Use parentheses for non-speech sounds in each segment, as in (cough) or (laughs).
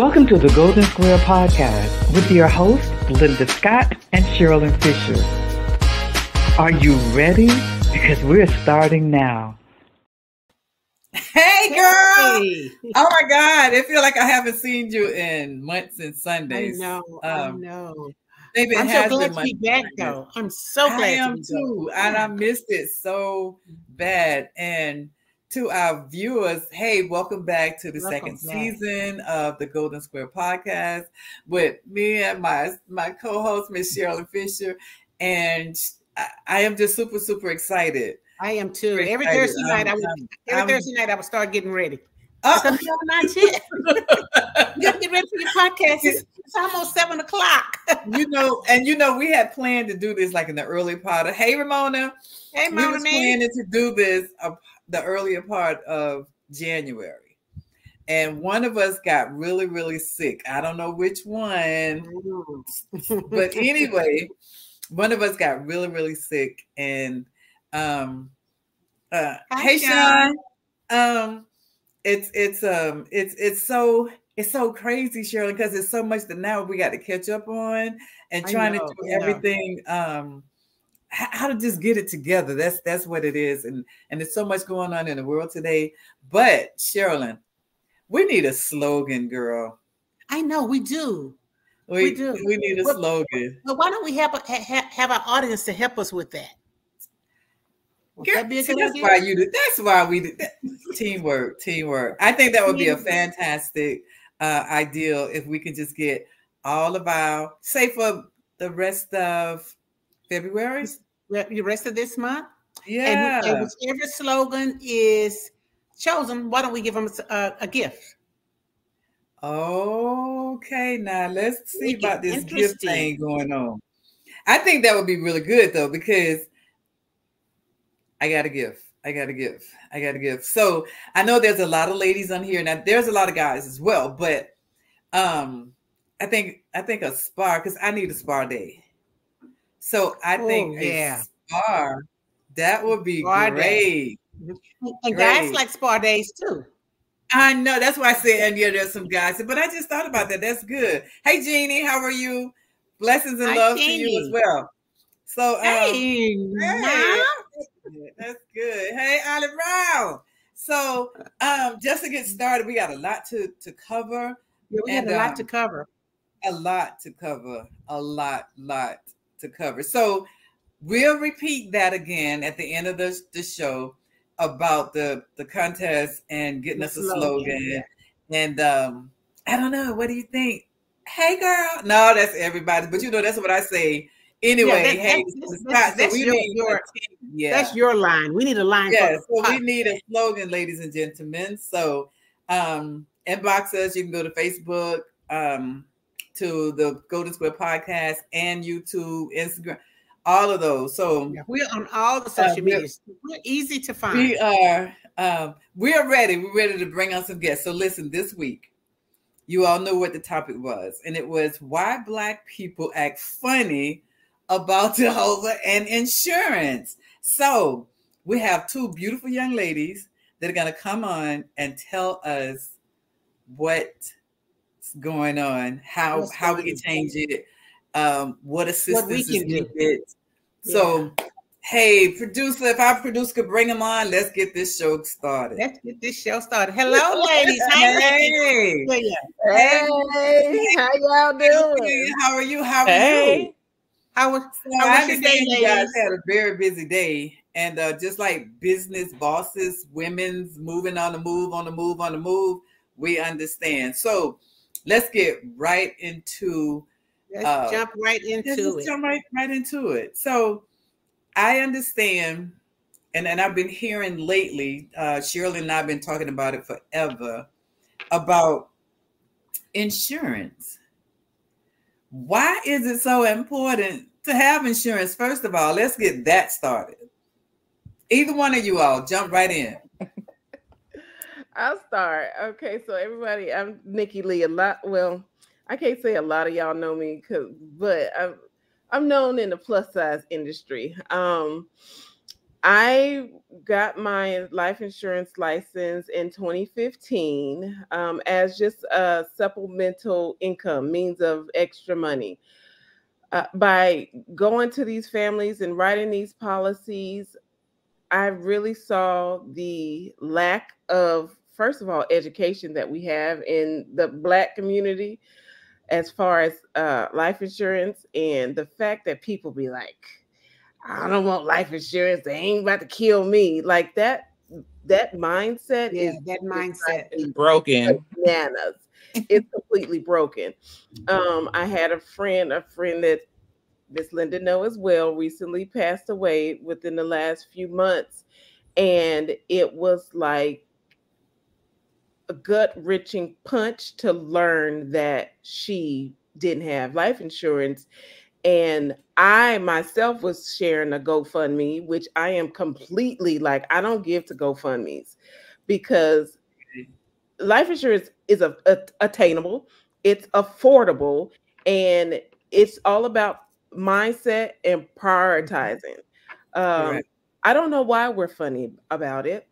Welcome to the Golden Square Podcast with your hosts, Linda Scott and Sherilyn Fisher. Are you ready? Because we're starting now. Hey, girl! Hey. Oh my God, it feels like I haven't seen you in months and Sundays. I know. Um, I know. Maybe I'm so glad to be back, though. I'm so glad I am to too, and I missed it so bad. And to our viewers, hey, welcome back to the welcome second back. season of the Golden Square Podcast with me and my my co-host Miss Sherilyn Fisher, and I, I, am just super super excited. I am too. Super every. Thursday night, I um, would, every I'm, Thursday night I would start getting ready. (laughs) Oh. Not yet. (laughs) you got to get ready for your podcast. It's, it's almost seven o'clock. (laughs) you know, and you know, we had planned to do this like in the early part of. Hey, Ramona. Hey, Mama. We was planning to do this the earlier part of January. And one of us got really, really sick. I don't know which one, but (laughs) anyway, one of us got really, really sick. And um uh Hi, hey Sean. Um it's it's um it's it's so it's so crazy, Shirley, because it's so much that now we got to catch up on and trying know, to do everything um how to just get it together. That's that's what it is, and and there's so much going on in the world today. But Sherilyn, we need a slogan, girl. I know we do. We, we do. We need a but, slogan. But why don't we have a, have, have our audience to help us with that? Girl, that see, that's idea? why you do. That's why we do that. teamwork. Teamwork. I think that would be a fantastic uh, ideal if we could just get all of our say for the rest of February. The rest of this month. Yeah. And, whichever slogan is chosen, why don't we give them a, a gift? Okay, now let's see about this gift thing going on. I think that would be really good though, because I got a gift. I got a gift. I got a gift. So I know there's a lot of ladies on here. Now there's a lot of guys as well, but um I think I think a spa because I need a spa day. So I oh, think yeah. spa that would be spa great. Day. And guys like spa days too. I know that's why I said and yeah, there's some guys, but I just thought about that. That's good. Hey Jeannie, how are you? Blessings and Hi, love Jeannie. to you as well. So um, hey, hey that's good. Hey, Olive Brown. So um, just to get started, we got a lot to to cover. Yeah, we and, got a lot um, to cover. A lot to cover. A lot, lot to cover. So we'll repeat that again at the end of the, the show about the the contest and getting the us a slogan. slogan. And um, I don't know, what do you think? Hey girl. No, that's everybody, but you know, that's what I say. Anyway, yeah, that, hey, that's, that's, that's, your, your yeah. that's your line. We need a line. Yeah, so we need a slogan, ladies and gentlemen. So um inbox us. You can go to Facebook. Um, to the Golden Square podcast and YouTube, Instagram, all of those. So yeah, we're on all the social uh, media. We're easy to find. We are um, we are ready. We're ready to bring on some guests. So listen, this week, you all know what the topic was, and it was why black people act funny about (laughs) Jehovah and insurance. So we have two beautiful young ladies that are going to come on and tell us what going on, how What's how we can change it, um, what assistance what is needed. Yeah. So, hey, producer, if our producer could bring them on, let's get this show started. Let's get this show started. Hello, ladies. hey. Hey. hey, how y'all doing? How are you? How are hey. you? How was, so how was your day, you guys had a very busy day. And uh, just like business bosses, women's moving on the move, on the move, on the move, we understand. So let's get right into let's uh, jump right into it. Jump right right into it. So I understand, and and I've been hearing lately. Uh, Shirley and I've been talking about it forever about insurance. Why is it so important to have insurance? First of all, let's get that started. Either one of you all, jump right in. I'll start. Okay, so everybody, I'm Nikki Lee. A lot, well, I can't say a lot of y'all know me, cause but I'm I'm known in the plus size industry. Um, I got my life insurance license in 2015 um, as just a supplemental income means of extra money. Uh, by going to these families and writing these policies, I really saw the lack of, first of all, education that we have in the Black community as far as uh, life insurance and the fact that people be like, I don't want life insurance. They ain't about to kill me. Like that, that mindset yeah, is that mindset is broken. Bananas. it's completely broken. Um, I had a friend, a friend that Miss Linda know as well, recently passed away within the last few months. And it was like a gut wrenching punch to learn that she didn't have life insurance. And I myself was sharing a GoFundMe, which I am completely like, I don't give to GoFundMe's because life insurance is a, a, attainable, it's affordable, and it's all about mindset and prioritizing. Um, I don't know why we're funny about it,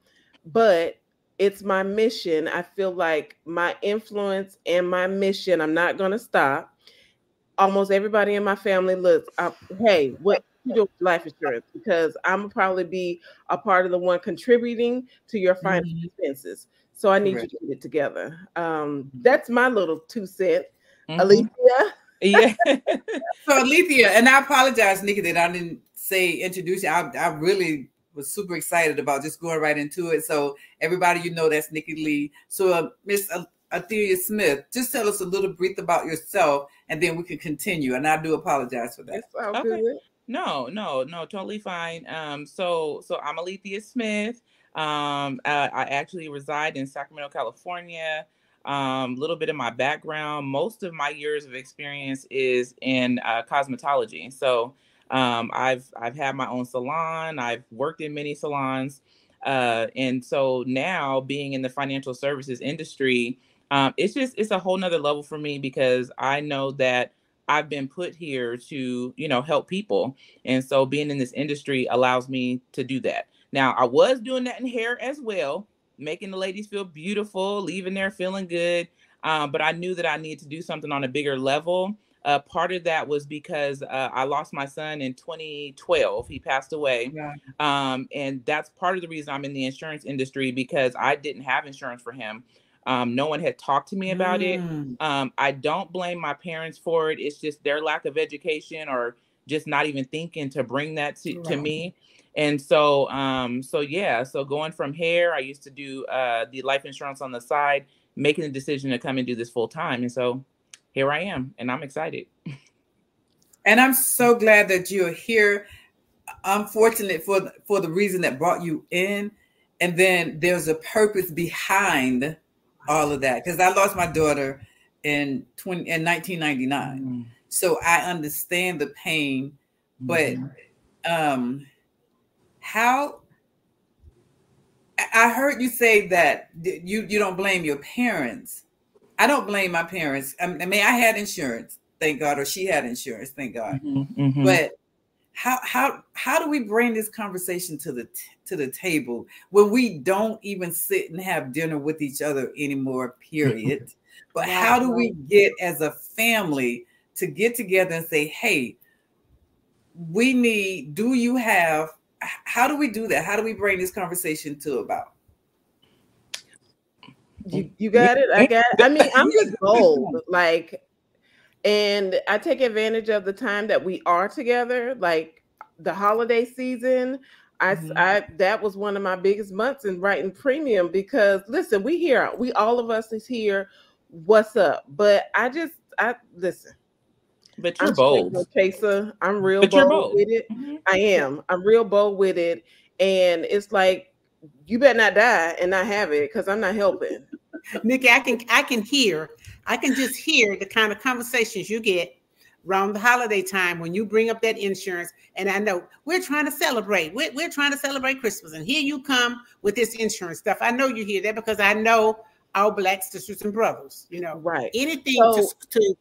but it's my mission. I feel like my influence and my mission, I'm not going to stop. Almost everybody in my family looks, up, hey, what you do with life insurance? Because I'm probably be a part of the one contributing to your financial mm-hmm. expenses. So I need right. you to get it together. Um, that's my little two cent. Mm-hmm. Alicia. Yeah. (laughs) so Alethea, and I apologize, Nikki, that I didn't say introduce you. I, I really was super excited about just going right into it. So everybody, you know, that's Nikki Lee. So uh, Miss Athelia Smith, just tell us a little brief about yourself, and then we can continue. And I do apologize for that. Okay. No, no, no, totally fine. Um, so so I'm Alethea Smith. Um, uh, I actually reside in Sacramento, California. A um, little bit of my background, most of my years of experience is in uh, cosmetology. So um, I've I've had my own salon. I've worked in many salons, uh, and so now being in the financial services industry, um, it's just it's a whole nother level for me because I know that I've been put here to you know help people, and so being in this industry allows me to do that. Now I was doing that in hair as well, making the ladies feel beautiful, leaving there feeling good. Um, but I knew that I needed to do something on a bigger level. Uh, part of that was because uh, I lost my son in 2012. He passed away. Yeah. Um, and that's part of the reason I'm in the insurance industry because I didn't have insurance for him. Um, no one had talked to me about mm. it. Um, I don't blame my parents for it. It's just their lack of education or just not even thinking to bring that to, right. to me. And so, um, so yeah, so going from hair, I used to do uh, the life insurance on the side, making the decision to come and do this full time. And so here I am, and I'm excited. And I'm so glad that you're here. I'm fortunate for for the reason that brought you in, and then there's a purpose behind all of that. Because I lost my daughter in 20 in 1999, mm-hmm. so I understand the pain. But mm-hmm. um, how I heard you say that you you don't blame your parents I don't blame my parents. I mean, I had insurance, thank God, or she had insurance, thank God. Mm-hmm, mm-hmm. But how how how do we bring this conversation to the t- to the table when we don't even sit and have dinner with each other anymore? Period. (laughs) but how do we get as a family to get together and say, "Hey, we need. Do you have? How do we do that? How do we bring this conversation to about?" You, you got it. I got. It. I mean, I'm just bold. Like, and I take advantage of the time that we are together. Like the holiday season. I, mm-hmm. I that was one of my biggest months in writing premium because listen, we here, we all of us is here. What's up? But I just I listen. But you're I'm bold, chaser. I'm real bold, bold, with it. Mm-hmm. I am. I'm real bold with it, and it's like you better not die and not have it because I'm not helping. Nikki, I can I can hear, I can just hear the kind of conversations you get around the holiday time when you bring up that insurance. And I know we're trying to celebrate. We're, we're trying to celebrate Christmas. And here you come with this insurance stuff. I know you hear that because I know our black sisters and brothers, you know. Right. Anything so, to, to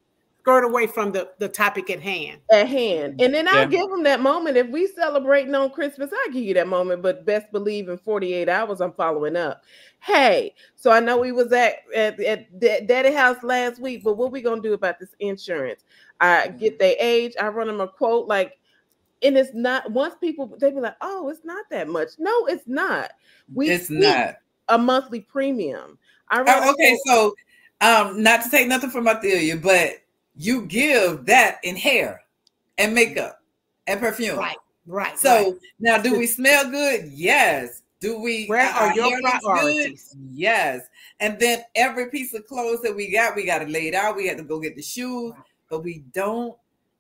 skirt away from the, the topic at hand. At hand. And then Yeah. I'll give them that moment. If we celebrating on Christmas, I'll give you that moment. But best believe in 48 hours, I'm following up. Hey, so I know we was at at, at Daddy House last week, but what we gonna do about this insurance? I get their age, I run them a quote like and it's not once people they be like, oh, it's not that much. No, it's not. We it's not. a monthly premium. I run Oh, a okay, quote- so um, not to take nothing from Athelia, but you give that in hair and makeup and perfume. Right, right. So right. now, do we smell good? Yes. Do we? Where are your priorities? Good? Yes. And then every piece of clothes that we got, we got it laid out. We had to go get the shoes, but we don't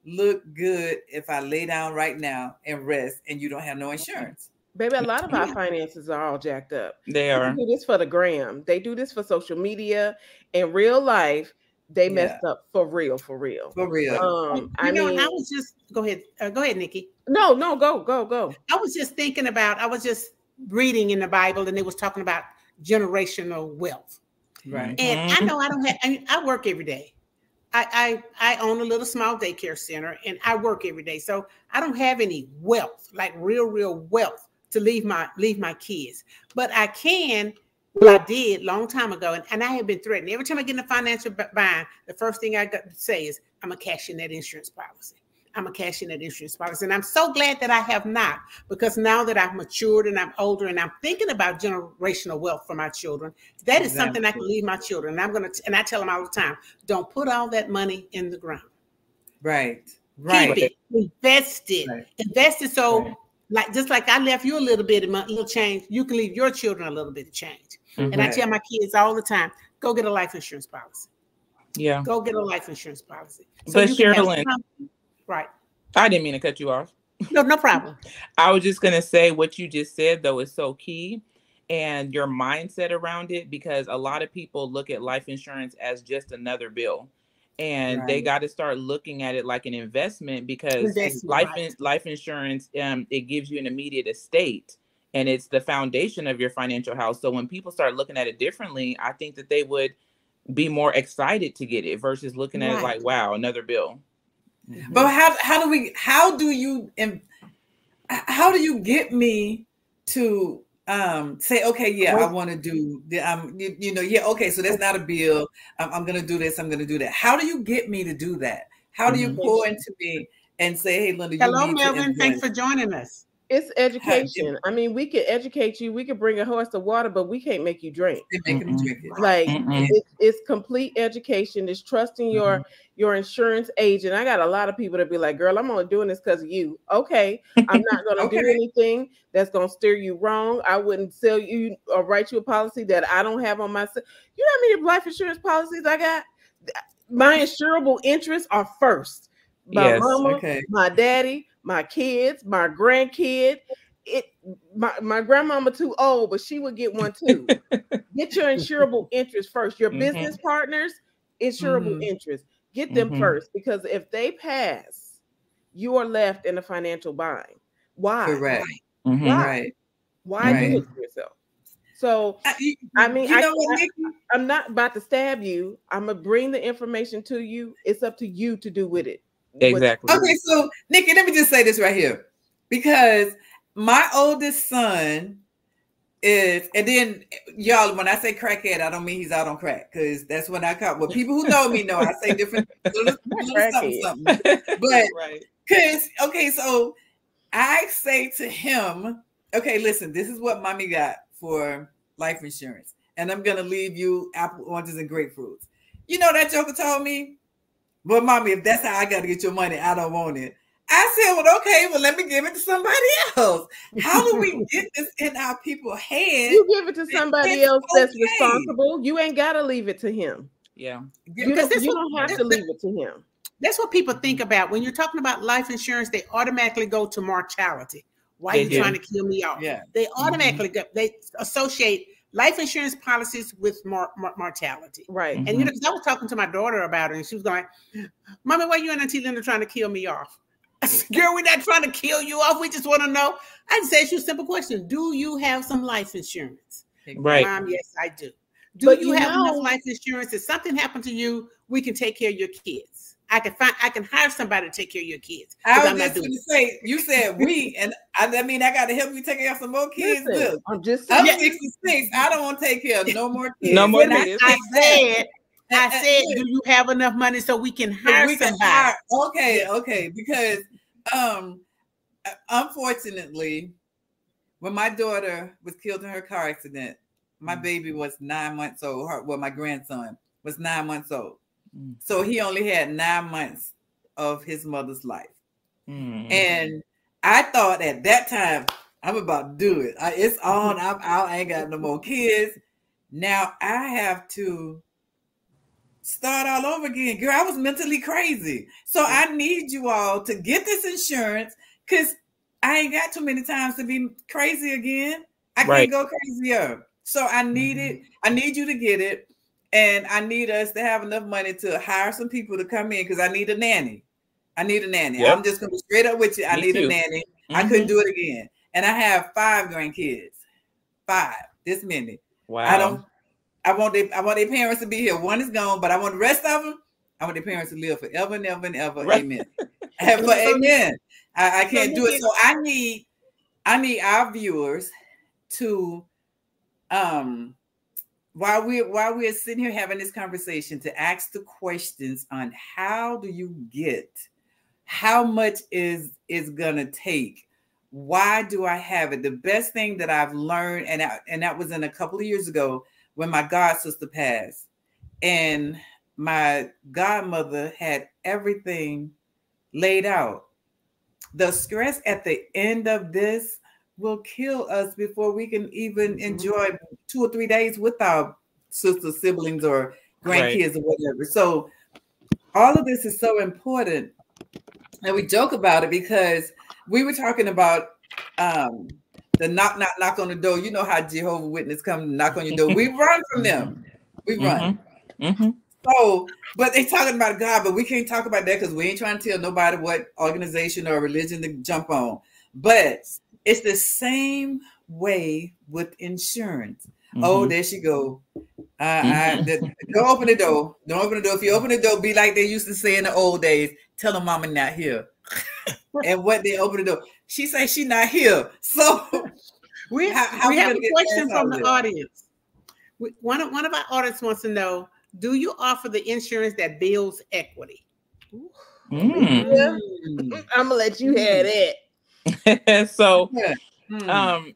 look good if I lay down right now and rest, and you don't have no mm-hmm. insurance. Baby, a lot of our finances are all jacked up. They are. They do this for the gram. They do this for social media. In real life, they messed up for real, for real. For real. Um, you I know, mean, I was just go ahead, uh, go ahead, Nikki. no, no, go, go, go. I was just thinking about. I was just reading in the Bible, and it was talking about generational wealth. right. And I Mhm. know I don't have. I, mean, I work every day. I, I I own a little small daycare center, and I work every day, so I don't have any wealth, like real, real wealth, to leave my leave my kids. But I can. Well, I did long time ago, and, and I have been threatened. Every time I get in a financial bind, the first thing I got to say is, "I'm gonna cash in that insurance policy." I'm gonna cash in that insurance policy, and I'm so glad that I have not, because now that I've matured and I'm older, and I'm thinking about generational wealth for my children, that is something I can leave my children. And I'm gonna, and I tell them all the time, don't put all that money in the ground. Right. Right. Keep it, invest it, Right. invest it. So, Right. like just like I left you a little bit of money, little change, you can leave your children a little bit of change. And I tell my kids all the time, go get a life insurance policy. Yeah. Go get a life insurance policy. But can have Sherilyn- right? I didn't mean to cut you off. No, no problem. (laughs) I was just gonna say what you just said though is so key, and your mindset around it because a lot of people look at life insurance as just another bill, and they got to start looking at it like an investment because Investment, life right. in, life insurance um it gives you an immediate estate and it's the foundation of your financial house. So when people start looking at it differently, I think that they would be more excited to get it versus looking at it like wow another bill. But how how do we how do you and how do you get me to um say okay yeah I want to do the um you, you know yeah okay so that's not a bill I'm, I'm gonna do this I'm gonna do that how do you get me to do that how do you Mhm. pour into me and say hey Linda you Hello, need to Melvin. Thanks for joining us. It's education. I mean, we can educate you. We can bring a horse to water, but we can't make you drink. They make them Mm-mm. drink it. Like Mm-mm. it's, it's complete education. It's trusting your your insurance agent. I got a lot of people that be like, "Girl, I'm only doing this because of you." Okay, I'm not (laughs) going to do anything that's going to steer you wrong. I wouldn't sell you or write you a policy that I don't have on my. You know how many life insurance policies I got? My insurable interests are first. My Yes, mama, okay. my daddy, my kids, my grandkid. It my, my grandmama too old, but she would get one too. (laughs) get your insurable interest first. Your Mhm. business partners, insurable Mhm. interest. Get them Mhm. first because if they pass, you are left in a financial bind. Why? correct Mhm. Why? right Why do it to yourself? So I, I mean, I know what can't- I'm not about to stab you. I'm gonna bring the information to you. It's up to you to do with it. Exactly. Okay, so Nikki, let me just say this right here. Because my oldest son is, and then y'all, when I say crackhead, I don't mean he's out on crack, because that's when I call well, people who know me know I say different (laughs) little, little something, something. (laughs) But right. because okay, so I say to him, okay, listen, this is what mommy got for life insurance, and I'm gonna leave you apple, oranges, and grapefruits. You know that Joker told me, well, mommy, if that's how I gotta get your money, I don't want it. I said, well, okay, well, let me give it to somebody else. How do we get (laughs) this in our people's hands? You give it to somebody It's else that's okay. responsible. You ain't gotta leave it to him. Yeah. You Because don't, this you was- don't have to leave it to him. That's what people think mm-hmm. about when you're talking about life insurance. They automatically go to mortality. Why They are you do. trying to kill me off? Yeah. They mm-hmm. automatically go, they associate life insurance policies with mor- mor- mortality. Right. And you mm-hmm. know, I was talking to my daughter about it, and she was going, "Mommy, why are you and Auntie Linda trying to kill me off?" (laughs) I said, "Girl, we're not trying to kill you off. We just want to know." I just asked you a simple question: Do you have some life insurance? Right. Mom, yes, I do. Do But you, you have know- enough life insurance? If something happened to you, we can take care of your kids. I can find I can hire somebody to take care of your kids. I 'cause was I'm just going to say, you said we, and I, I mean, I got to help you take care of some more kids. Listen, Look, I'm just I'm Yeah. 66. I don't want to take care of no (laughs) more kids. No more And I- kids. I said, (laughs) I said, do you have enough money so we can hire we can somebody? hire- okay, okay, because um, uh, unfortunately, when my daughter was killed in her car accident, my Mm. baby was nine months old. Her, well, my grandson was nine months old, Mm. so he only had nine months of his mother's life. Mm. And I thought at that time, I'm about to do it. I, it's on. (laughs) I'm out. I ain't got no more kids. Now I have to start all over again. Girl, I was mentally crazy. So I need you all to get this insurance because I ain't got too many times to be crazy again. I can't go crazier. So I need it. I need you to get it. And I need us to have enough money to hire some people to come in because I need a nanny. I need a nanny. Yep. I'm just gonna be straight up with you. I Me need too. a nanny. I Mhm. couldn't do it again. And I have five grandkids. Five. This many. Wow. I don't. I want their, I want their parents to be here. One is gone, but I want the rest of them. I want their parents to live forever and ever and ever. Right. Amen. (laughs) (laughs) And amen. I, I can't do it. So I need I need our viewers to um while we're while we're sitting here having this conversation to ask the questions on how do you get how much is is gonna take? Why do i have it? The best thing that i've learned and I, and that was in a couple of years ago when my god sister passed. And my godmother had everything laid out. The stress at the end of this will kill us before we can even enjoy two or three days with our sisters, siblings, or Right. grandkids or whatever. So all of this is so important. And we joke about it because we were talking about um the knock, knock, knock on the door. You know how Jehovah Witness come knock on your door. We (laughs) run from them. We run. Mhm. Mhm. So, but they talking about God, but we can't talk about that because we ain't trying to tell nobody what organization or religion to jump on. But it's the same way with insurance. Oh, Mhm. there she go. Uh, I, the, don't open the door. Don't open the door. If you open the door, be like they used to say in the old days. Tell them mama not here. (laughs) and what they open the door, she say she not here. So (laughs) We, How- how we we have a question from the audience. We- One of, one of our audience wants to know: Do you offer the insurance that builds equity? Mm. (laughs) Yeah. Mm. I'm gonna let you have it. (laughs) so Hmm. um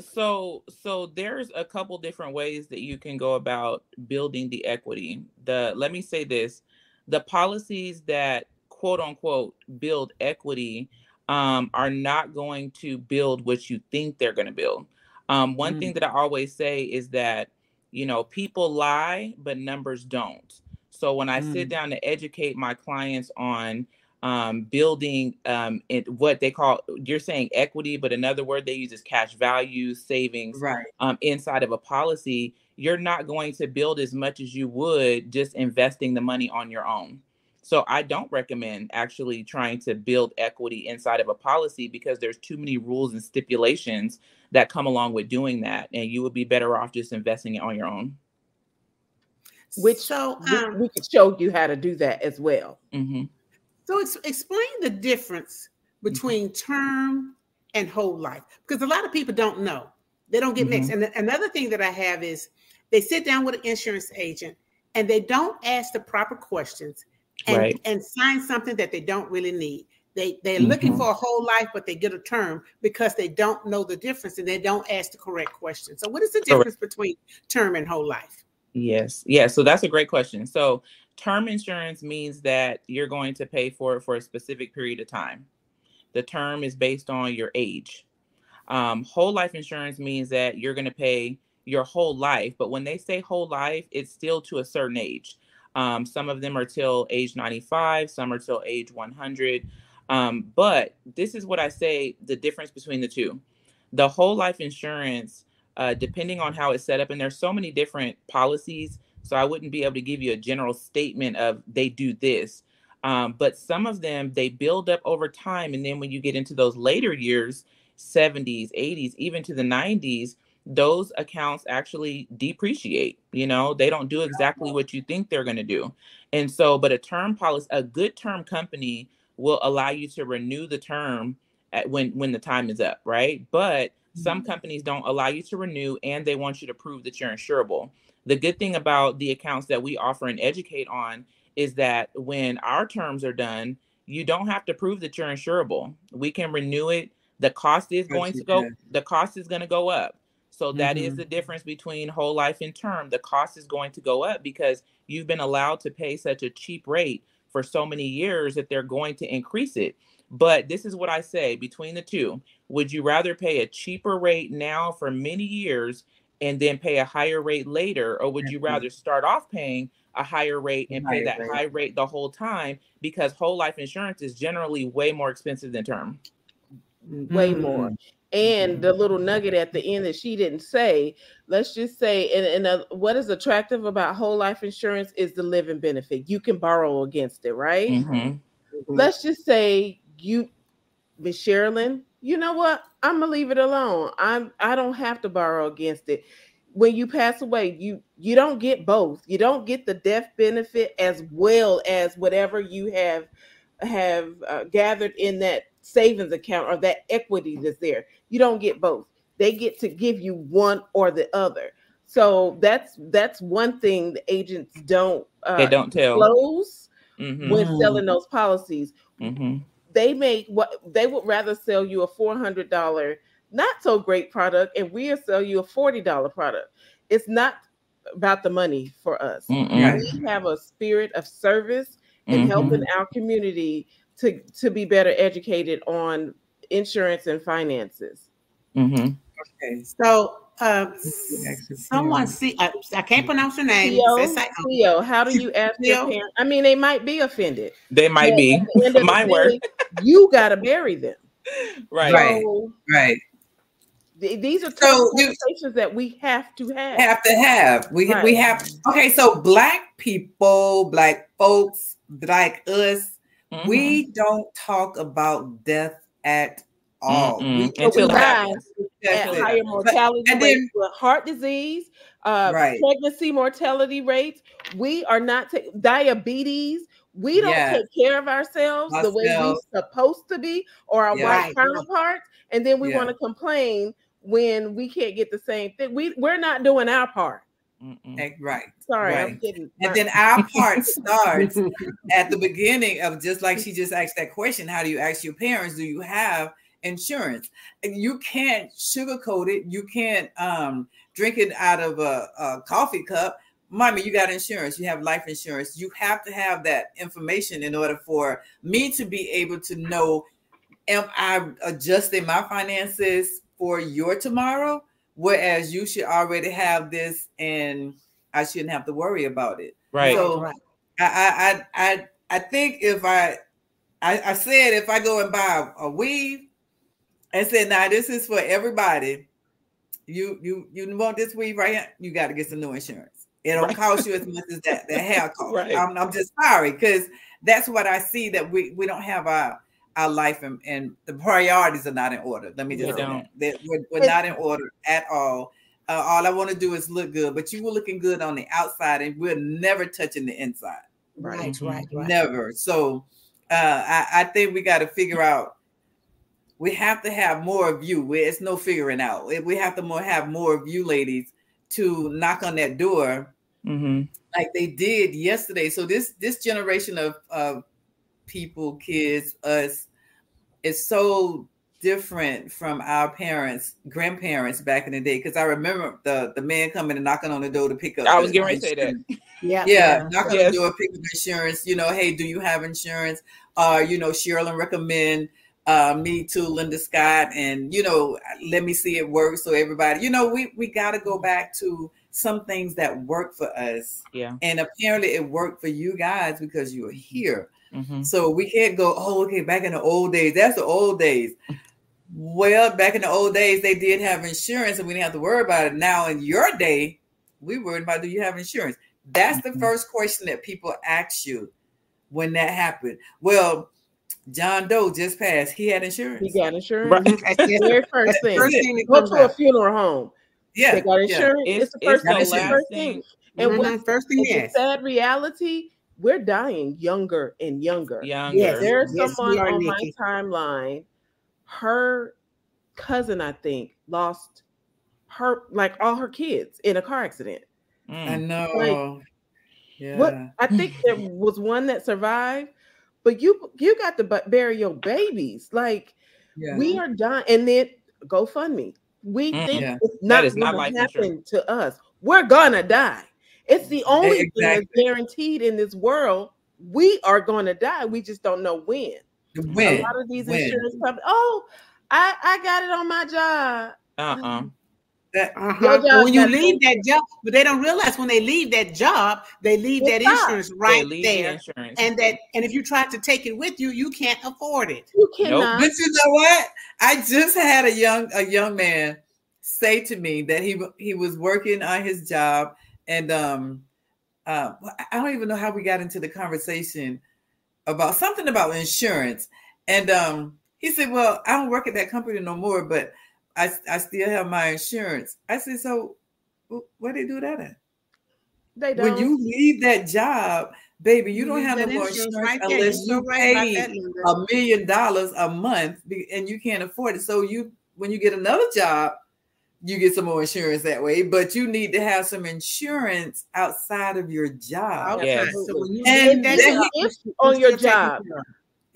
so so there's a couple different ways that you can go about building the equity the let me say this the policies that quote unquote build equity um, are not going to build what you think they're going to build um, one Mm. thing that i always say is that you know people lie but numbers don't so when i sit Mm. down to educate my clients on um, building um, it, what they call you're saying equity, but another word they use is cash value savings right. um, inside of a policy. You're not going to build as much as you would just investing the money on your own. So I don't recommend actually trying to build equity inside of a policy because there's too many rules and stipulations that come along with doing that, and you would be better off just investing it on your own. Which so, we, um, we could show you how to do that as well. hmm so ex- explain the difference between term and whole life, because a lot of people don't know. They don't get mixed. And th- another thing that I have is they sit down with an insurance agent and they don't ask the proper questions and, Right. and sign something that they don't really need. They they're looking Mhm. for a whole life, but they get a term because they don't know the difference and they don't ask the correct question. So, what is the Correct. difference between term and whole life? Yes. Yeah. So that's a great question. So term insurance means that you're going to pay for it for a specific period of time. The term is based on your age. Um, whole life insurance means that you're going to pay your whole life. But when they say whole life, it's still to a certain age. Um, some of them are till age 95, some are till age 100. Um, but this is what I say the difference between the two. The whole life insurance uh, depending on how it's set up. And there's so many different policies, so I wouldn't be able to give you a general statement of they do this. Um, but some of them they build up over time, and then when you get into those later years, 70s, 80s, even to the 90s, those accounts actually depreciate. You know, they don't do exactly what you think they're going to do. And so, but a term policy, a good term company will allow you to renew the term at when when the time is up, right? But some mm-hmm. companies don't allow you to renew and they want you to prove that you're insurable. The good thing about the accounts that we offer and educate on is that when our terms are done, you don't have to prove that you're insurable. We can renew it. The cost is going to go, the cost is going to go up. So that mm-hmm. is the difference between whole life and term. The cost is going to go up because you've been allowed to pay such a cheap rate for so many years that they're going to increase it. But this is what I say between the two. Would you rather pay a cheaper rate now for many years and then pay a higher rate later? Or would you rather start off paying a higher rate and pay that rate. high rate the whole time? Because whole life insurance is generally way more expensive than term. Way mm-hmm. more. And the little nugget at the end that she didn't say, let's just say, and, and uh, what is attractive about whole life insurance is the living benefit. You can borrow against it, right? Mm-hmm. Mm-hmm. Let's just say you, Miss Sherilyn, you know what? I'm gonna leave it alone. I'm I don't have to borrow against it. When you pass away, you you don't get both. You don't get the death benefit as well as whatever you have have uh, gathered in that savings account or that equity that's there. You don't get both. They get to give you one or the other. So that's that's one thing the agents don't uh, they don't tell close mm-hmm. when selling those policies. Mm-hmm. They make what they would rather sell you a four hundred dollar not so great product, and we'll sell you a forty dollar product. It's not about the money for us. Mm-mm. We have a spirit of service and mm-hmm. helping our community to to be better educated on insurance and finances. Mm-hmm. Okay, so uh, someone see I, I, can't pronounce your name. Theo, Theo how do you ask Theo? your parents? I mean, they might be offended. They might be. (laughs) My word. You gotta bury them. Right. So, right. Th- these are so conversations that we have to have. Have to have. We right. we have. Okay, so black people, black folks like us Mm-hmm. We don't talk about death at all. We, Until die at higher mortality but, rates with heart disease, uh, right. pregnancy mortality rates. We are not ta- diabetes. We don't yes. take care of ourselves, ourselves, the way we're supposed to be, or our yeah. white counterparts, and then we yeah. want to complain when we can't get the same thing. We we're not doing our part. Mm-mm. Right. Sorry, right. I'm kidding. And then our part (laughs) starts (laughs) at the beginning of just like she just asked that question How do you ask your parents, do you have insurance? You can't sugarcoat it. You can't um, drink it out of a, a coffee cup. Mommy, you got insurance. You have life insurance. You have to have that information in order for me to be able to know am I adjusting my finances for your tomorrow? Whereas you should already have this and I shouldn't have to worry about it. Right. So right. I, I I I think if I, I I said if I go and buy a weave and said, now this is for everybody. You you you want this weave right here, you got to get some new insurance. It don't right. cost you as much as that the hair (laughs) cost. Right. I'm, I'm just sorry because that's what I see that we we don't have our our life and, and the priorities are not in order. Let me just say that. We're, we're not in order at all. Uh, all I want to do is look good, but you were looking good on the outside, and we're never touching the inside. Right, right, right. Never. So uh, I, I think we got to figure out. We have to have more of you. It's no figuring out. We have to more have more of you, ladies, to knock on that door, mm-hmm. like they did yesterday. So this this generation of of people, kids, us, is so different from our parents, grandparents back in the day. Because I remember the the man coming and knocking on the door to pick up. I was getting ready to say that. Yeah, yeah, yeah. knocking yes. on the door, pick up insurance. You know, hey, do you have insurance? Uh, you know, Sherilyn recommend uh, me too, Linda Scott, and you know, let me see it work. So everybody, you know, we we got to go back to some things that work for us. Yeah, and apparently it worked for you guys because you're here. Mm-hmm. So we can't go, oh, okay, back in the old days. That's the old days. Well, back in the old days, they did have insurance and we didn't have to worry about it. Now, in your day, we worried about do you have insurance? That's the mm-hmm. first question that people ask you when that happened. Well, John Doe just passed. He had insurance. He got insurance. Right. That's the very first thing. First thing Go to a funeral home. Yeah, they got yeah. insurance. It's, It's, the it's first, the it's the first thing. thing. And Mhm, what first thing, is the sad reality? We're dying younger and younger. Younger. Yes. There's Yes, someone are, on my Nikki. timeline. Her cousin, I think, lost her like all her kids in a car accident. Mm. I know. yeah. What I think there was one that survived, but you you got to bury your babies. Like yeah. we are dying, and then GoFundMe. We Mm, think yeah. it's not, is not gonna happen to us. We're gonna die. It's the only thing that's guaranteed in this world. We are going to die. We just don't know when. When A lot of these When? insurance companies. Oh, I I got it on my job. Uh-uh. (sighs) That, Uh-huh. Your job When you leave that job, but they don't realize when they leave that job, they leave It that insurance They right leave the there. insurance. And that, and if you try to take it with you, you can't afford it. You cannot. But you know what? I just had a young a young man say to me that he he was working on his job, and um, uh, I don't even know how we got into the conversation about something about insurance, and um, he said, "Well, I don't work at that company no more, but I I still have my insurance." I said, "So, wh- where they do that at? They don't. When you leave that job, baby, you don't have no more insurance insurance right unless You're you so right pay a million dollars a month and you can't afford it. So you when you get another job, you get some more insurance that way, but you need to have some insurance outside of your job. Okay, Yes. So when you And leave that job, on your still job, care of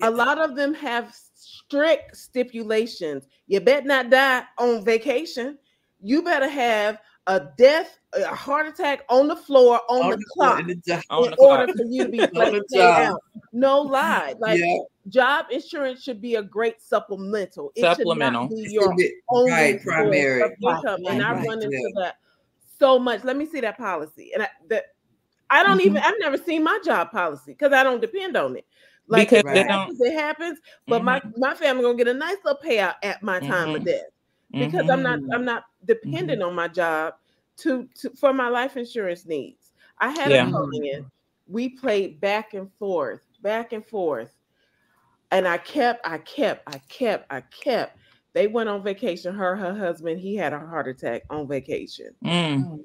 a lot of them have strict stipulations. You bet not die on vacation. You better have a death, a heart attack on the floor on, On the, the clock in the job. On in the clock. order for you to be (laughs) the paid job. out. No lie. Like yeah, job insurance should be a great supplemental. It Supplemental. should not be your a only right, primary. of income. and I right, run into yeah. that so much. Let me see that policy. And I, that I don't Mhm. even I've never seen my job policy because I don't depend on it. Like Because it don't- happens, it happens. But my my family gonna get a nice little payout at my time of Mhm. death because I'm not. I'm not dependent on my job to, to for my life insurance needs. I had Yeah. a client. We played back and forth, back and forth, and I kept, I kept, I kept, I kept. They went on vacation. Her, her husband, he had a heart attack on vacation. Mm,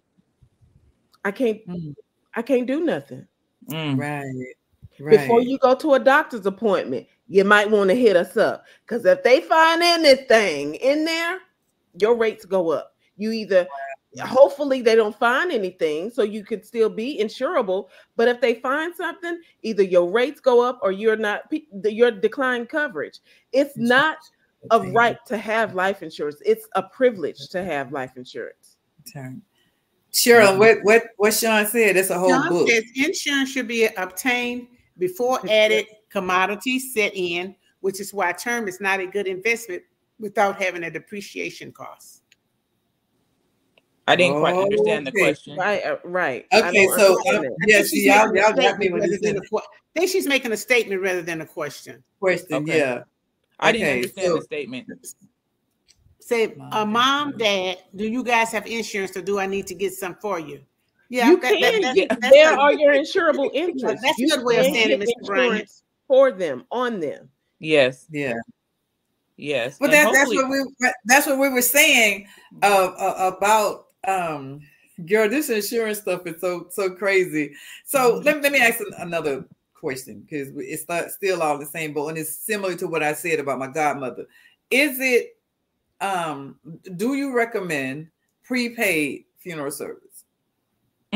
I can't, Mm. I can't do nothing. mm. Right. Right. Before you go to a doctor's appointment, you might want to hit us up because if they find anything in there, your rates go up. You either hopefully they don't find anything so you could still be insurable but if they find something either your rates go up or you're not you're decline coverage it's not a Okay. right to have life insurance it's a privilege to have life insurance Turn. Cheryl, mm-hmm. what what what Sean said? That's a whole John book. says insurance should be obtained before (laughs) added commodities set in, which is why term is not a good investment without having a depreciation cost. I didn't quite understand the question. right uh, right I Okay, so understand yeah, think see, she's y'all, making a y'all got me statement with rather this than a I think she's making a statement rather than a question. question. Okay. Yeah. I didn't understand so- the statement. Say, Mom, uh, mom, dad. dad, do you guys have insurance or do I need to get some for you? Yeah, you that- that- can that- get that's there a- are your insurable interests that's a good way of saying it, Mr. Bryant. insurance for them on them Yes, Yeah. yes. But that, that's what we that's what we were saying uh, uh, about um girl, this insurance stuff is so so crazy. So let, me- let me ask an- another question because it's not, still all the same, but and it's similar to what I said about my godmother. Is it um do you recommend prepaid funeral service?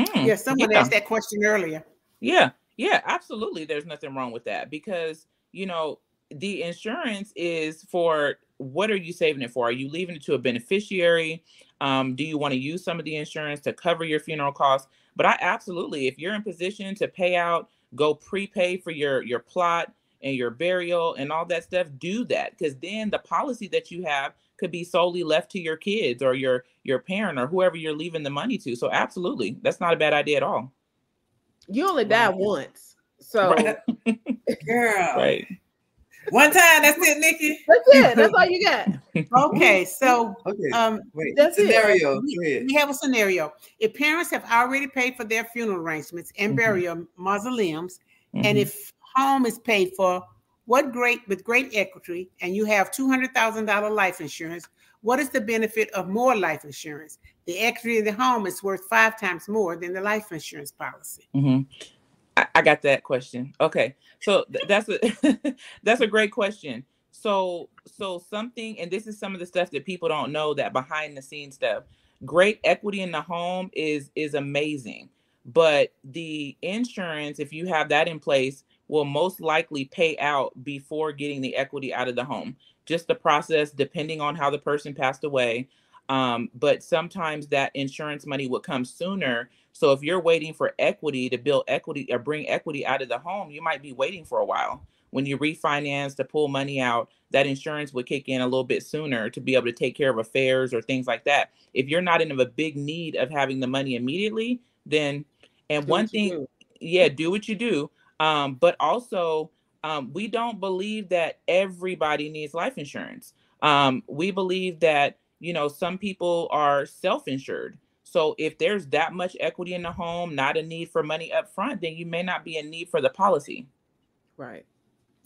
Mm, Yeah, someone yeah. asked that question earlier. Yeah, yeah, absolutely. There's nothing wrong with that because you know the insurance is for what are you saving it for? Are you leaving it to a beneficiary? Um, do you want to use some of the insurance to cover your funeral costs? But I absolutely, if you're in position to pay out, go prepay for your your plot and your burial and all that stuff. Do that because then the policy that you have could be solely left to your kids or your your parent or whoever you're leaving the money to. So absolutely, that's not a bad idea at all. you only die Right. once so Right. (laughs) Girl. Right. One time, that's it, Nikki. that's it that's all you got (laughs) Okay, so Okay. um, Wait, that's it. scenario. Go we, we have a scenario. If parents have already paid for their funeral arrangements and Mhm. burial mausoleums, Mhm. and if home is paid for, what great with great equity, and you have two hundred thousand dollar life insurance, What is the benefit of more life insurance? The equity in the home is worth five times more than the life insurance policy. Mm-hmm. I, I, got that question. Okay, so th- that's a (laughs) that's a great question. So so something, and this is some of the stuff that people don't know that behind the scenes stuff. Great equity in the home is is amazing, but the insurance, if you have that in place, will most likely pay out before getting the equity out of the home. Just the process, depending on how the person passed away. Um, but sometimes that insurance money would come sooner. So if you're waiting for equity to build equity or bring equity out of the home, you might be waiting for a while. When you refinance to pull money out, that insurance would kick in a little bit sooner to be able to take care of affairs or things like that. If you're not in a big need of having the money immediately, then and do one thing, yeah, do what you do. Um, but also, um, we don't believe that everybody needs life insurance. Um, we believe that you know some people are self-insured. So if there's that much equity in the home, not a need for money up front, then you may not be in need for the policy. Right.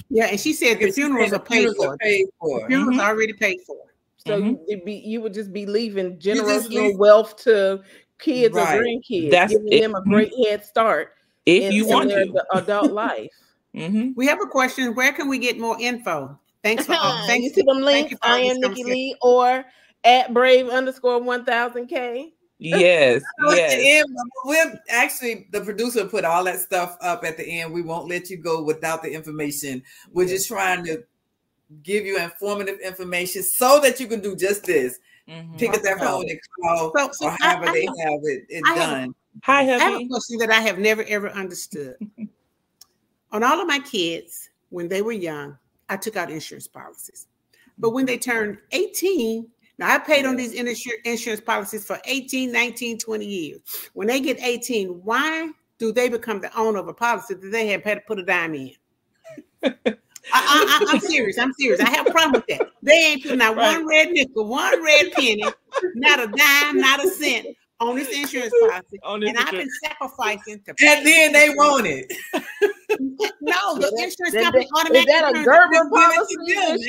Yeah, and she said the funerals are paid for. Paid for. The funerals mm-hmm. already paid for. So mm-hmm. you be you would just be leaving generational leave. wealth to kids right. or grandkids, That's giving it. them a great mm-hmm. head start if you want to adult life. (laughs) mm-hmm. We have a question. Where can we get more info? Thanks for (laughs) uh, thanks. You see them links. I am Nikki Lee or at Brave underscore one thousand K. Yes, (laughs) yes. we'll actually the producer put all that stuff up at the end. We won't let you go without the information. We're just trying to give you informative information so that you can do just this. Mm-hmm. Pick up that phone and call so, so or however I, I, they have it, it I done. Have, Hi, hubby. I have a question that I have never ever understood. (laughs) On all of my kids, when they were young, I took out insurance policies. But when they mm-hmm. turned 18, now I paid on these insurance policies for 18, 19, 20 years. When they get 18, why do they become the owner of a policy that they have had to put a dime in? I, am serious. I'm serious. I have a problem with that. They ain't putting out (laughs) right. one red nickel, one red penny, not a dime, not a cent on this insurance (laughs) policy, on this and insurance. I've been sacrificing to. And then they want it. (laughs) no, the insurance company automatically. Is that a Gerber policy?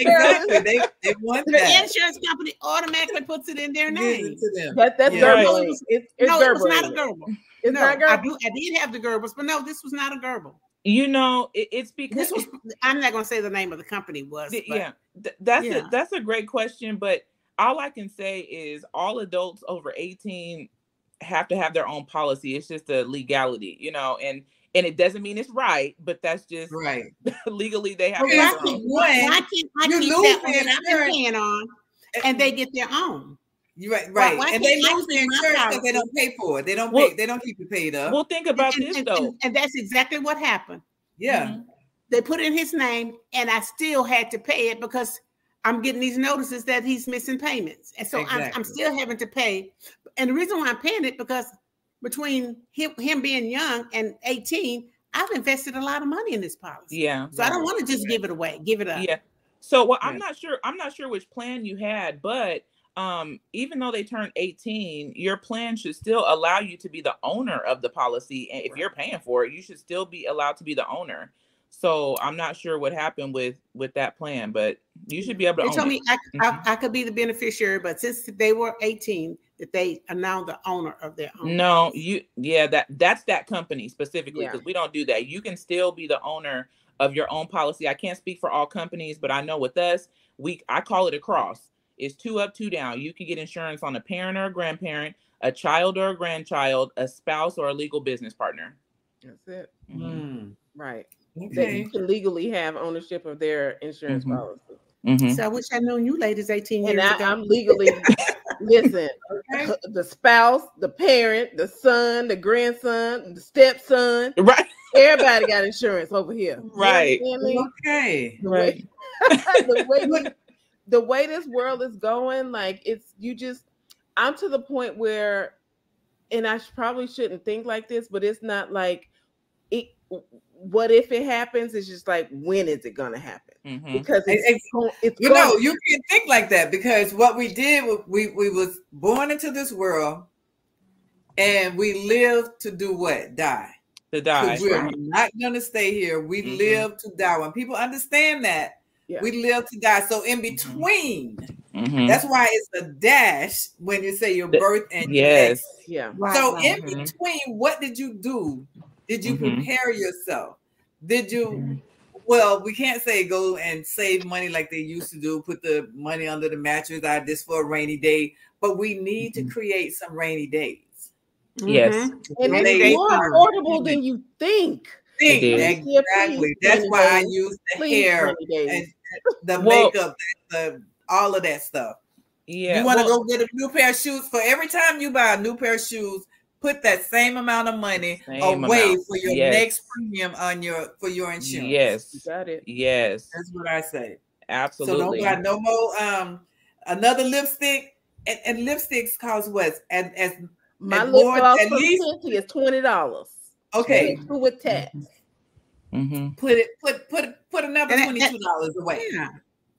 Exactly. They, they want the that. insurance company automatically puts it in their name. That, that's yeah. Gerber. No, it's, it's no, Gerber. it was not a Gerber. It's no, not Gerber. I, do, I did have the Gerbers, but no, this was not a Gerber. You know, it, it's because this was. I'm not going to say the name of the company was. The, yeah, th- that's yeah. a that's a great question, but all I can say is all adults over 18 have to have their own policy. It's just a legality, you know, and and it doesn't mean it's right, but that's just right. (laughs) legally they have. Well, I keep, I keep, I keep that one I've been paying on, and they get their own. You're right, right, why, why and they lose their insurance because they don't pay for it. They don't well, pay. They don't keep it paid up. Well, think about and, this and, though, and, and, that's exactly what happened. Yeah, mm-hmm. they put in his name, and I still had to pay it because I'm getting these notices that he's missing payments, and so exactly. I'm, I'm still having to pay and the reason why I'm paying it because between him, him being young and 18, I've invested a lot of money in this policy. Yeah. So I don't want to just give it away, give it up. Yeah. So well, I'm not sure. I'm not sure which plan you had, but um, even though they turned 18, your plan should still allow you to be the owner of the policy. And if you're paying for it, you should still be allowed to be the owner. So I'm not sure what happened with with that plan, but you should be able to. They told me I, mm-hmm. I, I, could be the beneficiary, but since they were 18, that they are now the owner of their own. No, you yeah, that that's that company specifically because yeah. we don't do that. You can still be the owner of your own policy. I can't speak for all companies, but I know with us, we I call it a cross. It's two up, two down. You can get insurance on a parent or a grandparent, a child or a grandchild, a spouse or a legal business partner. That's it. Mm-hmm. Mm. Right okay. that you can legally have ownership of their insurance mm-hmm. policy. Mm-hmm. So I wish I'd known you ladies 18 years and ago. I, am legally listen, okay. (laughs) the spouse, the parent, the son, the grandson, the stepson. Right. Everybody got insurance over here. Right. Okay. The right. Way, (laughs) the, way, (laughs) the way this world is going, like it's you just I'm to the point where and I probably shouldn't think like this, but it's not like it what if it happens? It's just like when is it gonna happen? Mm-hmm. Because it's, it's, it's you know you can think like that because what we did we we was born into this world and we live to do what die to die. We're not gonna stay here. We mm-hmm. live to die. When people understand that, yeah. we live to die. So in mm-hmm. between. Mm-hmm Mm-hmm. That's why it's a dash when you say your birth and yes, yeah. Right, so in mm-hmm. between, what did you do? Did you mm-hmm. prepare yourself? Did you? Mm-hmm. Well, we can't say go and save money like they used to do. Put the money under the mattress. I this for a rainy day. But we need to mm-hmm. create some rainy days. Yes, and it's more affordable than you think. think. Exactly. That's why I use the hair and the (laughs) well, makeup, the all of that stuff. Yeah. You want to well, go get a new pair of shoes for every time you buy a new pair of shoes, put that same amount of money away amount. for your yes. next premium on your for your insurance. Yes. You got it. Yes. That's what I say. Absolutely. So no, no more um another lipstick and, and lipsticks cost what? As, as my lip gloss at least is twenty dollars. Okay. With tax. Mm-hmm. Put it put put put another twenty two dollars away. Yeah.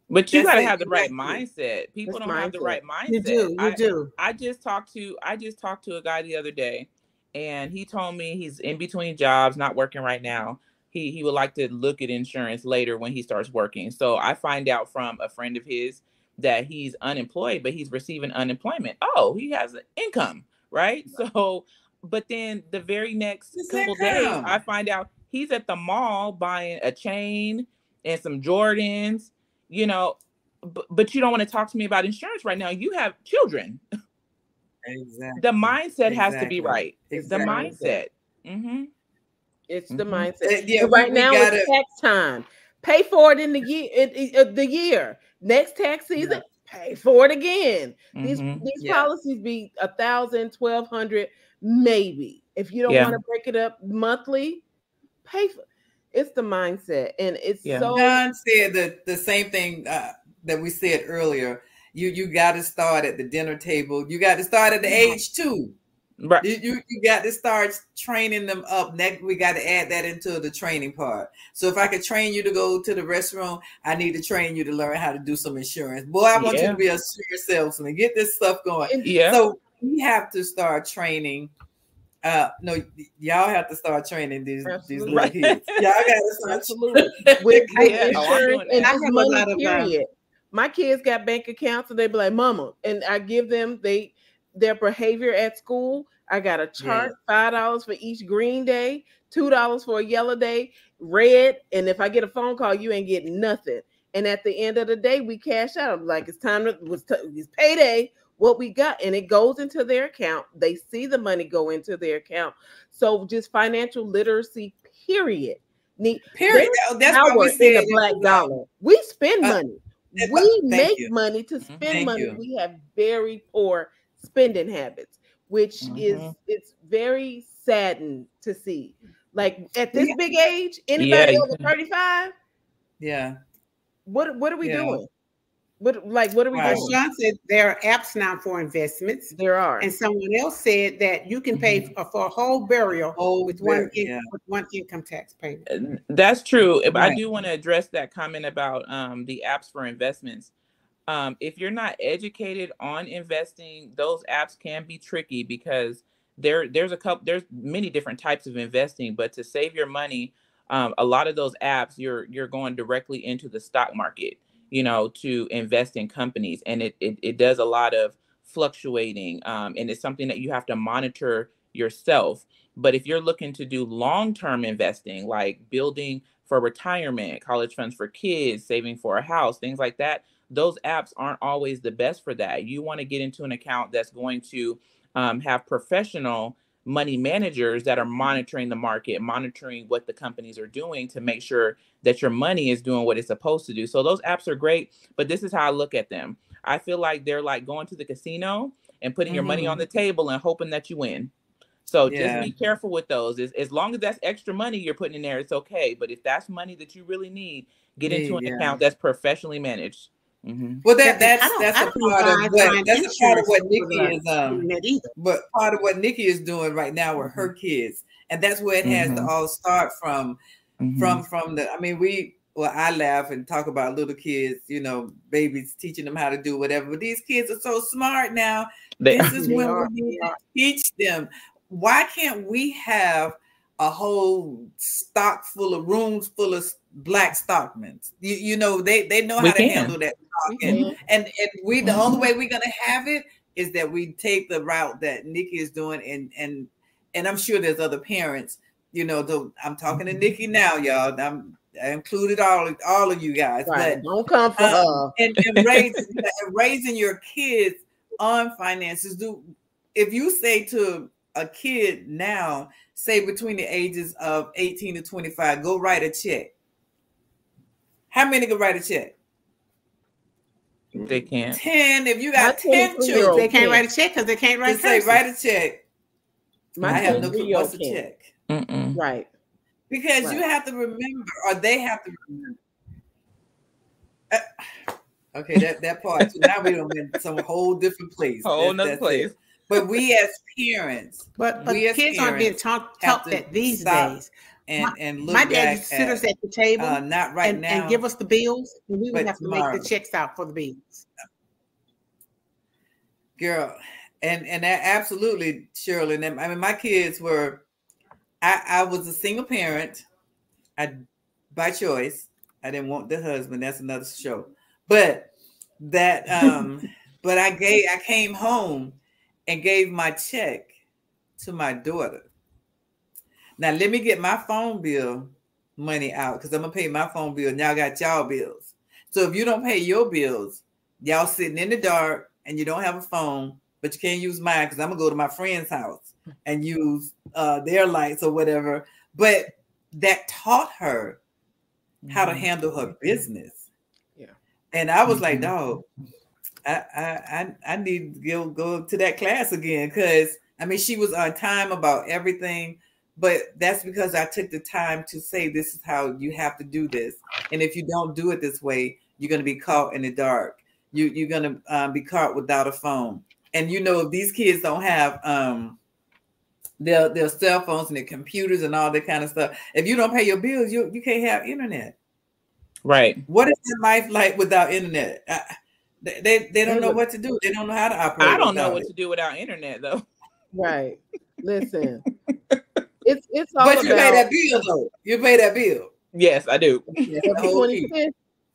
But you got to have the right mindset. People don't mindset. have the right mindset. You do. You I, do. I just talked to I just talked to a guy the other day, and he told me he's in between jobs, not working right now. He he would like to look at insurance later when he starts working. So I find out from a friend of his that he's unemployed, but he's receiving unemployment. Oh, he has an income, right? So, but then the very next it's couple days, I find out he's at the mall buying a chain and some Jordans you know, but, but you don't want to talk to me about insurance right now. You have children. Exactly. The mindset exactly. has to be right. Exactly. the mindset. Mm-hmm. It's mm-hmm. the mindset. Yeah, right now gotta... it's tax time. Pay for it in the year. It, it, the year next tax season. Yeah. Pay for it again. Mm-hmm. These these yeah. policies be a thousand, twelve hundred, maybe. If you don't yeah. want to break it up monthly, pay for it's the mindset, and it's yeah. so. John said the the same thing uh, that we said earlier. You you got to start at the dinner table. You got to start at the age two. Right. You, you, you got to start training them up. Next, we got to add that into the training part. So if I could train you to go to the restroom, I need to train you to learn how to do some insurance. Boy, I want yeah. you to be a sure salesman. Get this stuff going. Yeah. So we have to start training uh, no, y'all have to start training these these little kids. Y'all got to start (laughs) absolutely with yeah. insurance and I have money. A period. My kids got bank accounts, and they be like, "Mama," and I give them they their behavior at school. I got a chart, yeah. five dollars for each green day, two dollars for a yellow day, red, and if I get a phone call, you ain't getting nothing. And at the end of the day, we cash out. I'm like, it's time to was t- it's payday what we got and it goes into their account they see the money go into their account so just financial literacy period Need, period that's what we said a black dollar we spend uh, money we make you. money to mm-hmm. spend Thank money you. we have very poor spending habits which mm-hmm. is it's very saddened to see like at this yeah. big age anybody yeah. over 35 yeah what what are we yeah. doing what like what are we right. doing? Sean said there are apps now for investments. There are, and someone else said that you can pay mm-hmm. for a whole burial whole with one yeah. with one income tax payment. That's true. If right. I do want to address that comment about um, the apps for investments. Um, if you're not educated on investing, those apps can be tricky because there there's a couple there's many different types of investing, but to save your money, um, a lot of those apps you're you're going directly into the stock market you know, to invest in companies. And it, it, it does a lot of fluctuating. Um, and it's something that you have to monitor yourself. But if you're looking to do long term investing, like building for retirement, college funds for kids, saving for a house, things like that, those apps aren't always the best for that. You want to get into an account that's going to um, have professional money managers that are monitoring the market, monitoring what the companies are doing to make sure that your money is doing what it's supposed to do. So those apps are great, but this is how I look at them. I feel like they're like going to the casino and putting mm-hmm. your money on mm-hmm. the table and hoping that you win. So yeah. just be careful with those. As, as long as that's extra money you're putting in there, it's okay. But if that's money that you really need, get into an yeah. account that's professionally managed. Mm-hmm. Well, that that's that's a part of what that's a part of what Nikki is um. But part of what Nikki is doing right now with her mm-hmm. kids, and that's where it has mm-hmm. to all start from. Mm-hmm. From from the, I mean, we well, I laugh and talk about little kids, you know, babies teaching them how to do whatever. But these kids are so smart now. They, this is (laughs) when are, we need to teach them. Why can't we have a whole stock full of rooms full of black stockmen? You, you know, they they know how we to can. handle that talking. Mhm. And and we the only way we're gonna have it is that we take the route that Nikki is doing, and and and I'm sure there's other parents. You know, though I'm talking to Nikki now, y'all. I'm I included all of all of you guys, Right. but Don't come for um, her. and, and raising and raising your kids on finances. Do if you say to a kid now, say between the ages of 18 to 25, go write a check. How many can write a check? They can't. 10. If you got My 10 23-year-old children, They can't can't. write a check because they can't write just say write a check. My I have no clue what's a check. Mm-mm. Right. Because you have to remember, or they have to remember. Uh, okay, that, that part. So now we don't in some whole different place. Whole That's- nother that's place. it. But we as parents But, but We as kids aren't being taught, taught that these stop days. And My- and look My dad used to sit us at, the table uh, not right and, now. and give us the bills, and we would have to make the checks out for the bills. girl and and that absolutely shirley and i mean my kids were i i was a single parent i by choice i didn't want the husband that's another show but that um (laughs) but i gave i came home and gave my check to my daughter now let me get my phone bill money out because i'm gonna pay my phone bill and y'all got y'all bills so if you don't pay your bills y'all sitting in the dark and you don't have a phone, but you can't use mine because I'm gonna go to my friend's house and use uh, their lights or whatever. But that taught her how to Mhm. handle her business. Yeah. And I was like, Mhm. dog, I, I I I need to go go to that class again because I mean she was on time about everything, but that's because I took the time to say this is how you have to do this, and if you don't do it this way, you're gonna be caught in the dark. You you're gonna um, be caught without a phone, and you know if these kids don't have um their their cell phones and their computers and all that kind of stuff, if you don't pay your bills, you you can't have internet. Right. What is their life like without internet? Uh, they, they they don't know what to do. They don't know how to operate. I don't know what it. to do without internet though. Right. Listen. (laughs) It's it's all But you pay that bill though. You pay that bill. Yes, I do. Yeah, every (laughs) the whole key. 25th,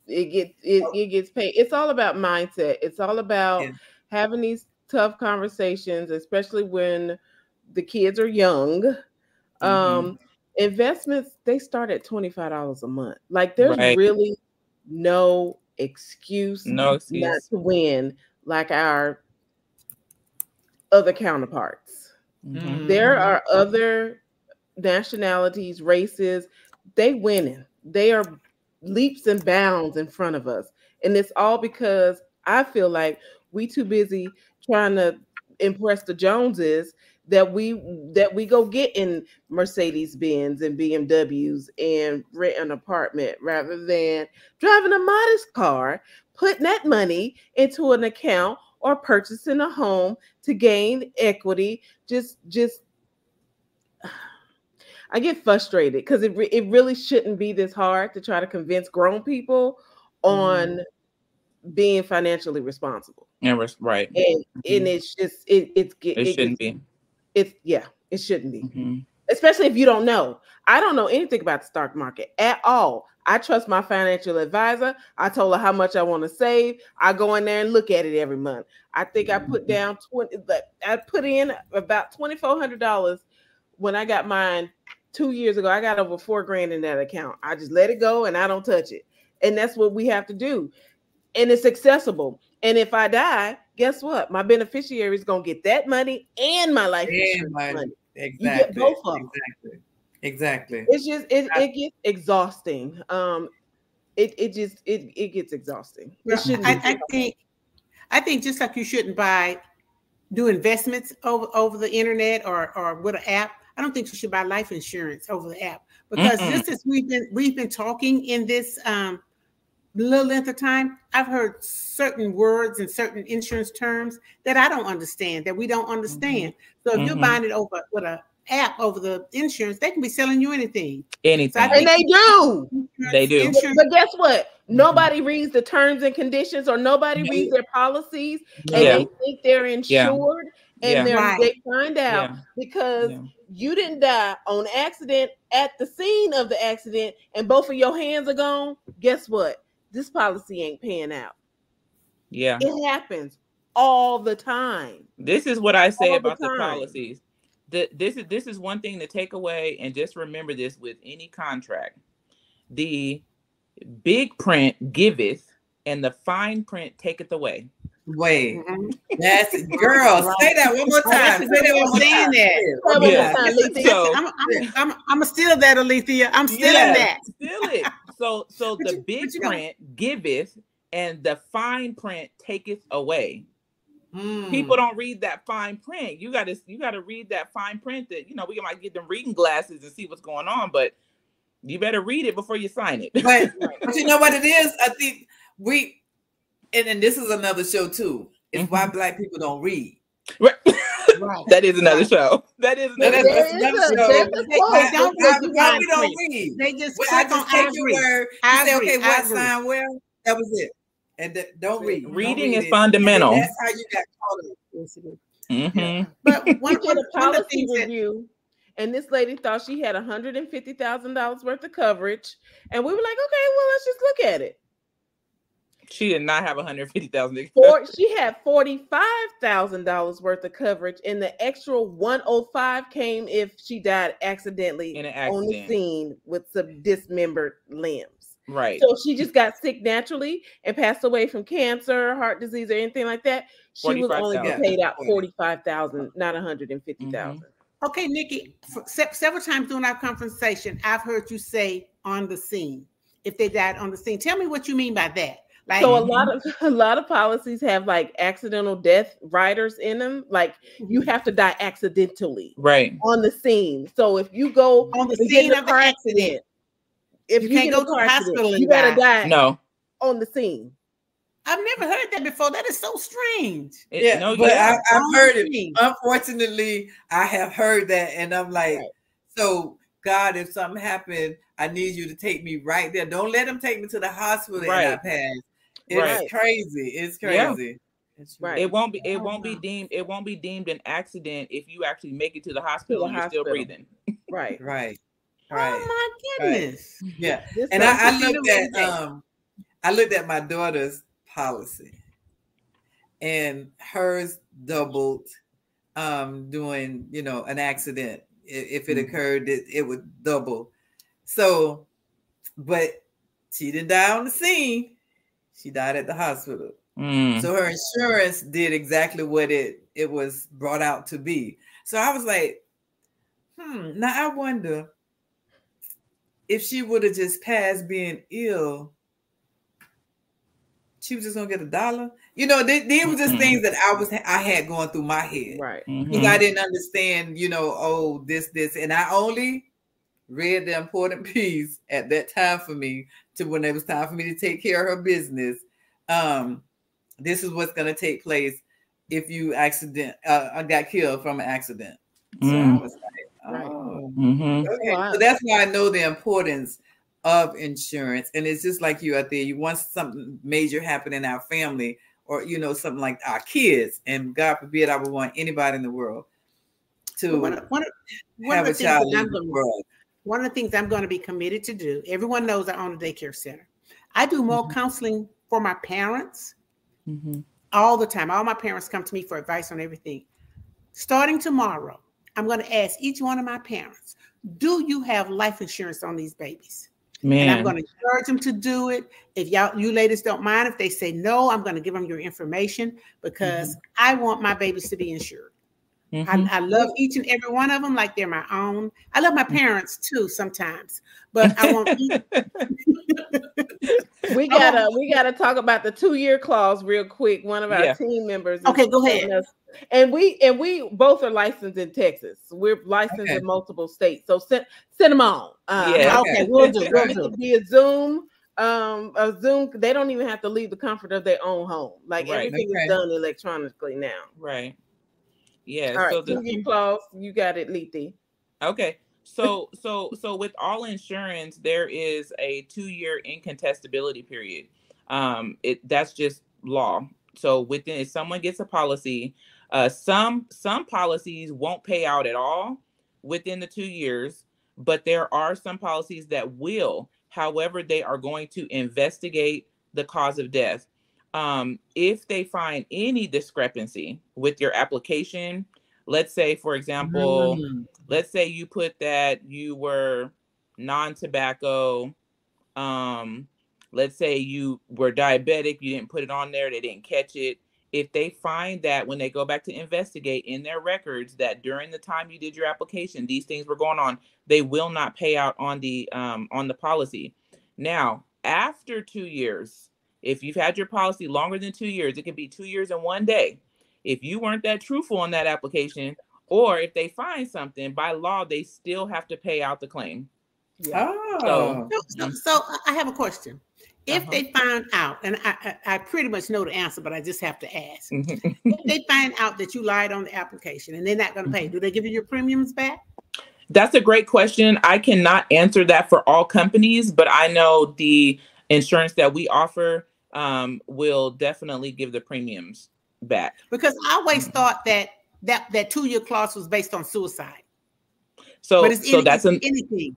it gets it, it gets paid. It's all about mindset. It's all about Yeah. having these tough conversations, especially when the kids are young. Mm-hmm. Um, investments they start at twenty five dollars a month. Like there's Right. really no excuse No not excuse. to win like our other counterparts. Mhm. There Mhm. are other nationalities, races, they winning. They are leaps and bounds in front of us. And it's all because I feel like we too busy trying to impress the Joneses that we that we go get in Mercedes Benz and BMWs and rent an apartment rather than driving a modest car, putting that money into an account or purchasing a home to gain equity. Just just I get frustrated because it, re- it really shouldn't be this hard to try to convince grown people on mm-hmm. being financially responsible. And right. And and mm-hmm. it's just it it's It it shouldn't be. it's yeah, it shouldn't be. Mhm. Especially if you don't know. I don't know anything about the stock market at all. I trust my financial advisor. I told her how much I want to save. I go in there and look at it every month. I think I put mm-hmm. down 20 like, I put in about $2400 when I got mine 2 years ago. I got over 4 grand in that account. I just let it go and I don't touch it. And that's what we have to do. And it's accessible. And if I die, guess what? My beneficiary is going to get that money and my life And insurance my- money. Exactly. both of 'em. Exactly. Exactly. It's just it, it gets exhausting. Um it it just it it gets exhausting. It shouldn't I. I think, I think just like you shouldn't buy, do investments over over the internet or or with an app. I don't think you should buy life insurance over the app because Mm-mm. just as we've been we've been talking in this um, little length of time, I've heard certain words and certain insurance terms that I don't understand that we don't understand. So if you're Mhm. buying it over with a app over the insurance, they can be selling you anything. Anything. I and they do. They do. But, Insurance, but guess what? Nobody reads the terms and conditions or nobody No. reads their policies and Yeah. they think they're insured and Yeah. they're Right. they find out Yeah. because Yeah. you didn't die on accident at the scene of the accident and both of your hands are gone. Guess what? This policy ain't paying out. Yeah. It happens all the time. This is what I say All about the, time. policies. The, this is this is one thing to take away, and just remember this with any contract: the big print giveth, and the fine print taketh away. Wait, Mhm. that's (laughs) it. Girl, say that one more time. a Say that one more saying time. that. Yeah. time, So I'm, I'm, I'm, I'm, still that, Alethea. I'm still Yeah. that. Still it. So so the you- big but you know- print giveth, and the fine print taketh away. Mm. People don't read that fine print. You gotta you gotta read that fine print that you know we might get them reading glasses and see what's going on, but you better read it before you sign it. But, (laughs) but you know what it is? I think we, and, and this is another show too. It's why Mm-hmm. black people don't read. Right. Right. that is another show. That is another that's, There is another a- show. They- don't Why- read the why fine we don't read. They just Well, I click on just take your agree. word. You I say, okay, what agree. sign well? That was it. And th- don't read. Don't Reading read is it. fundamental. And that's how you got caught up. Yes, it is. Mhm. But We (laughs) one, did (laughs) one, a of the policy things that review, and this lady thought she had $150,000 worth of coverage. And we were like, okay, well, let's just look at it. She did not have 150,000. She had $45,000 worth of coverage, and the extra 105 came if she died accidentally In an on the scene with some dismembered limbs. Right. So she just got sick naturally and passed away from cancer, heart disease, or anything like that. She was only 45,000. paid out forty-five thousand, not one hundred and fifty mm-hmm. thousand. Okay, Nikki, se- several times during our conversation, I've heard you say on the scene. If they died on the scene, tell me what you mean by that. Like, So a lot of (laughs) a lot of policies have like accidental death riders in them. Like Mm-hmm. you have to die accidentally Right. on the scene. So if you go on the and get in scene of the car accident, if You you, can't get go in a to car the accident, hospital and you gotta die. die No. on the scene. I've never heard that before. That is so strange. It- Yeah, no, but yeah. I, I've heard it. scene. Unfortunately, I have heard that, and I'm like, Right. so God, if something happened, I need you to take me right there. Don't let them take me to the hospital and I Right. pass. It's Right. crazy. It's Yeah. crazy. It's Right. it won't be it Oh, won't be deemed it won't be deemed an accident if you actually make it to the hospital the and you're still breathing. Right. (laughs) Right. Right. Oh my goodness. Yeah. This And I, I looked at um I looked at my daughter's policy and hers doubled um doing you know an accident if it Mhm. occurred it, it would double so but she didn't die on the scene she died at the hospital Mm. so her insurance did exactly what it it was brought out to be. So I was like, hmm. Now I wonder if she would have just passed being ill, she was just gonna get a dollar. You know, they, they were just Mhm. things that I was I had going through my head Right. because Mhm. I didn't understand. You know, oh this this, and I only read the important (laughs) piece at that time for me to when it was time for me to take care of her business. Um, this is what's going to take place if you accident uh, I got killed from an accident. So I Mm. was like, Right. oh, Mhm. okay. Wow. So that's why I know the importance of insurance. And it's just like you out there. You want something major happen in our family, or you know, something like our kids, and God forbid I would want anybody in the world to One, of- one, of- one have of a the things child that the going world. One of the things I'm going to be committed to do, everyone knows I own a daycare center. I do more Mhm. counseling for my parents Mhm. all the time. All my parents come to me for advice on everything. Starting tomorrow, I'm going to ask each one of my parents, do you have life insurance on these babies? And I'm going to encourage them to do it. If y'all, you ladies don't mind, if they say no, I'm going to give them your information because I want my babies to be insured. Mhm. I, I love each and every one of them like they're my own. I love my parents too sometimes, but I want each, (laughs) We gotta we gotta talk about the two year clause real quick. One of our Yeah. team members. Okay, go ahead. us- and we and we both are licensed in Texas. We're licensed Okay. in multiple states. So send send them on. Uh, Yeah. okay, we'll do, we'll It do. could be a Zoom. Um, a Zoom. They don't even have to leave the comfort of their own home. Like Right. everything Okay. is done electronically now. Right. Yeah. All right, so the, two year clause. You got it, Lethe. Okay. So so so with all insurance, there is a two-year incontestability period. Um, it that's just law. So within if someone gets a policy, uh some some policies won't pay out at all within the two years, but there are some policies that will. However, they are going to investigate the cause of death. Um, if they find any discrepancy with your application, let's say, for example, mm. let's say you put that you were non-tobacco, um, let's say you were diabetic, you didn't put it on there, they didn't catch it. If they find that when they go back to investigate in their records that during the time you did your application, these things were going on, they will not pay out on the um, on the policy. Now, after two years, if you've had your policy longer than two years, it can be two years and one day. If you weren't that truthful on that application, or if they find something by law, they still have to pay out the claim. Yeah. Oh. So, so, so I have a question. If uh-huh. they find out, and I, I, I, pretty much know the answer, but I just have to ask. if they find out that you lied on the application and they're not going to pay, mm-hmm. do they give you your premiums back? That's a great question. I cannot answer that for all companies, but I know the insurance that we offer um, will definitely give the premiums back. Because I always mm-hmm. thought that that that two year clause was based on suicide. So, so any, that's an, anything.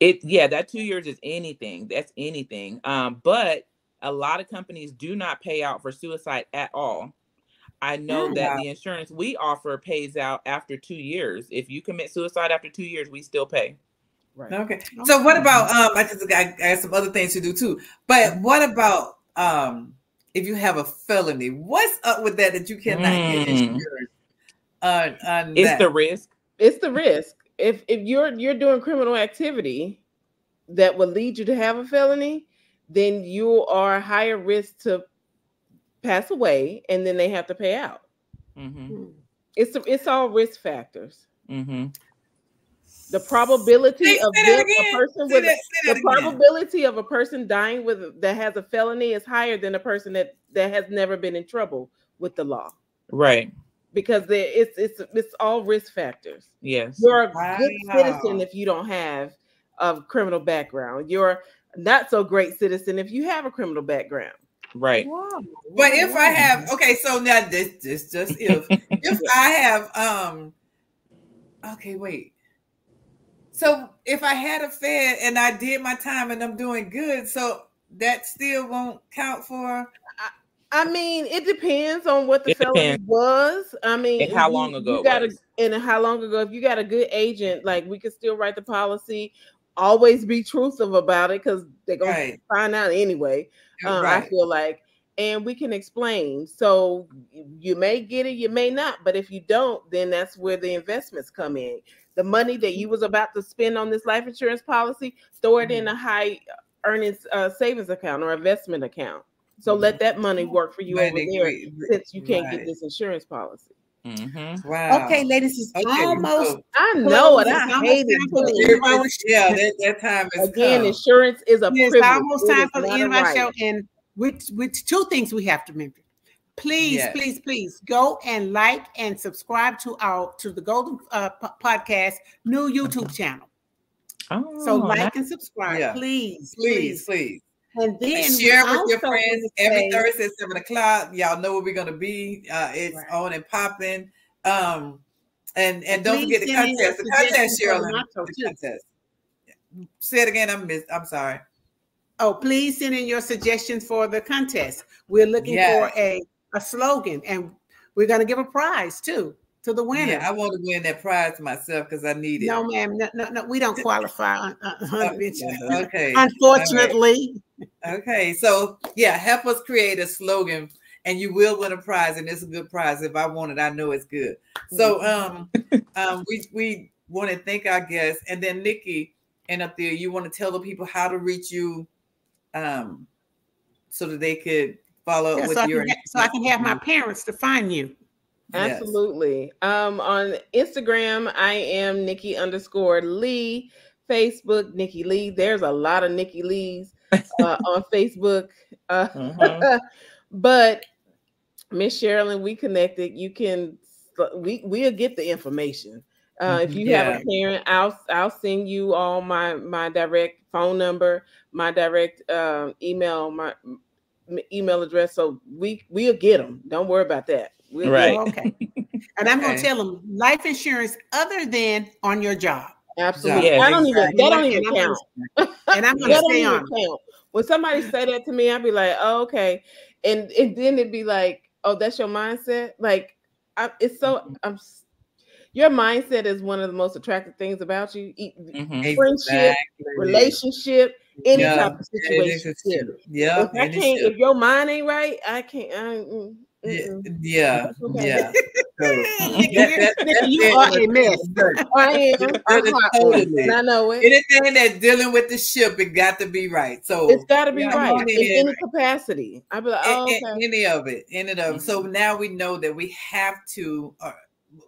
It yeah, that two years is anything. That's anything. Um, but a lot of companies do not pay out for suicide at all. I know yeah. that the insurance we offer pays out after two years. If you commit suicide after two years, we still pay. Right. Okay. So what about um? I just got, I have some other things to do too. But what about um? If you have a felony, what's up with that that you cannot mm. get insurance? On, on it's that? the risk. It's the risk if if you're you're doing criminal activity that would lead you to have a felony, then you are higher risk to pass away, and then they have to pay out. Mm-hmm. Hmm. It's it's all risk factors. Mm-hmm. The probability say, of say a person say with that, the again. probability of a person dying with that has a felony is higher than a person that that has never been in trouble with the law. Right because it's it's it's all risk factors. Yes, you're a wow. good citizen if you don't have a criminal background. You're not so great citizen if you have a criminal background. Right. Wow. But if I have okay, so now this this just if (laughs) if I have um okay, wait. So if I had a Fed and I did my time and I'm doing good, so that still won't count for I mean, it depends on what the felony was. I mean, and how long ago? You got a, and how long ago? If you got a good agent, like we could still write the policy. Always be truthful about it because they're gonna right. find out anyway. Um, right. I feel like, and we can explain. So you may get it, you may not. But if you don't, then that's where the investments come in. The money that you was about to spend on this life insurance policy, throw it mm-hmm. in a high earnings uh, savings account or investment account so let that money work for you over there since you can't right. get this insurance policy. Mm-hmm. Wow. Okay, ladies, it's okay, almost. So, I know it. I hate it. Yeah, that, that time is again. Come. Insurance is a. It's almost time for the end of our show, and with with two things we have to remember. Please, yes. please, please go and like and subscribe to our to the Golden uh, Podcast new YouTube channel. Oh, so like and subscribe, yeah. please, please, please, please. And then share with your friends every Thursday at seven o'clock. Y'all know where we're gonna be. Uh, it's right. on and popping. Um, and and don't forget the contest. The contest, Cheryl. The contest. Say it again. I'm miss. I'm sorry. Oh, please send in your suggestions for the contest. We're looking yes. for a a slogan, and we're gonna give a prize too to the winner. Yeah, I want to win that prize myself because I need it. No, ma'am, no, no, no we don't (laughs) qualify. Uh, uh, okay, unfortunately. Okay, so yeah, help us create a slogan, and you will win a prize, and it's a good prize. If I want it, I know it's good. So, um, um, we we want to thank our guests, and then Nikki, and up there, you want to tell the people how to reach you, um, so that they could follow yeah, up with so your. I can, so I can have my parents to find you. Absolutely. Yes. Um, on Instagram, I am Nikki underscore Lee. Facebook, Nikki Lee. There's a lot of Nikki Lees uh, (laughs) on Facebook. Uh, mm-hmm. (laughs) but Miss Sherilyn, we connected. You can we we'll get the information. Uh, if you yeah. have a parent, I'll I'll send you all my my direct phone number, my direct um, email, my email address. So we we'll get them. Don't worry about that. We'll right. okay. (laughs) And I'm okay. going to tell them life insurance other than on your job. Absolutely. Yeah, I don't exactly. even that don't even count. (laughs) and I'm going to stay on. Count. when somebody say that to me, I'd be like, oh, okay. And and then it'd be like, oh, that's your mindset. Like, I, it's so Mm-hmm. I'm. Your mindset is one of the most attractive things about you. Mhm. Friendship, relationship, any Yeah, type of situation. Yeah, If I can't, if your mind ain't right, I can't. I, mm, yeah, mm-mm. yeah, Okay. yeah. So, Nigga, (laughs) that- nigga, you that- are a mess. I am. I'm hot, totally- and I know it. Anything that's dealing with the ship, it got to be right. So It's got to be Yeah, right in mean, any capacity. I'd be like, oh, okay. Mm-hmm. any of it, any of it. So now we know that we have to. Uh,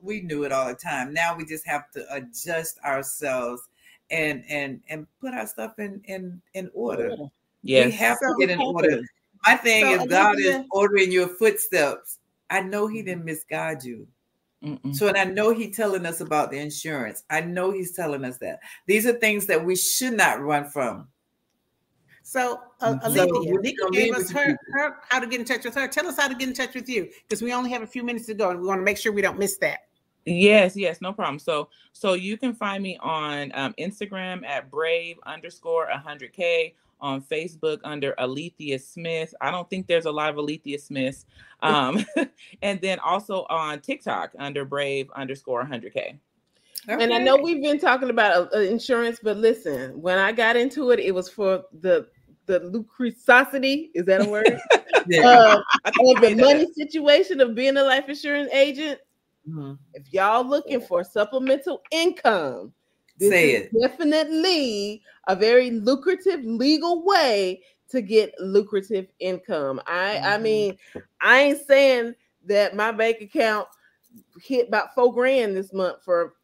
we knew it all the time. Now we just have to adjust ourselves and and and put our stuff in in in order. We Yes. have So to get in order. My thing So, is, God is ordering your footsteps. I know He didn't misguide you. Mm-mm. So, and I know He's telling us about the insurance. I know He's telling us that these are things that we should not run from. So, uh, So, Olivia, we're gave us her, her how to get in touch with her. Tell us how to get in touch with you because we only have a few minutes to go and we want to make sure we don't miss that. Yes, yes, no problem. So, so you can find me on um, Instagram at brave underscore 100k, on Facebook under Alethea Smith. I don't think there's a lot of Alethea Smiths. Um, (laughs) (laughs) and then also on TikTok under brave underscore 100k. And I know we've been talking about uh, insurance, but listen, when I got into it, it was for the the lucrosity. Is that a word? (laughs) Yeah. uh, I the you made that money situation of being a life insurance agent. Mhm. If y'all looking for supplemental income, this Say is definitely a very lucrative legal way to get lucrative income. I I Mhm. mean, I ain't saying that my bank account hit about four grand this month for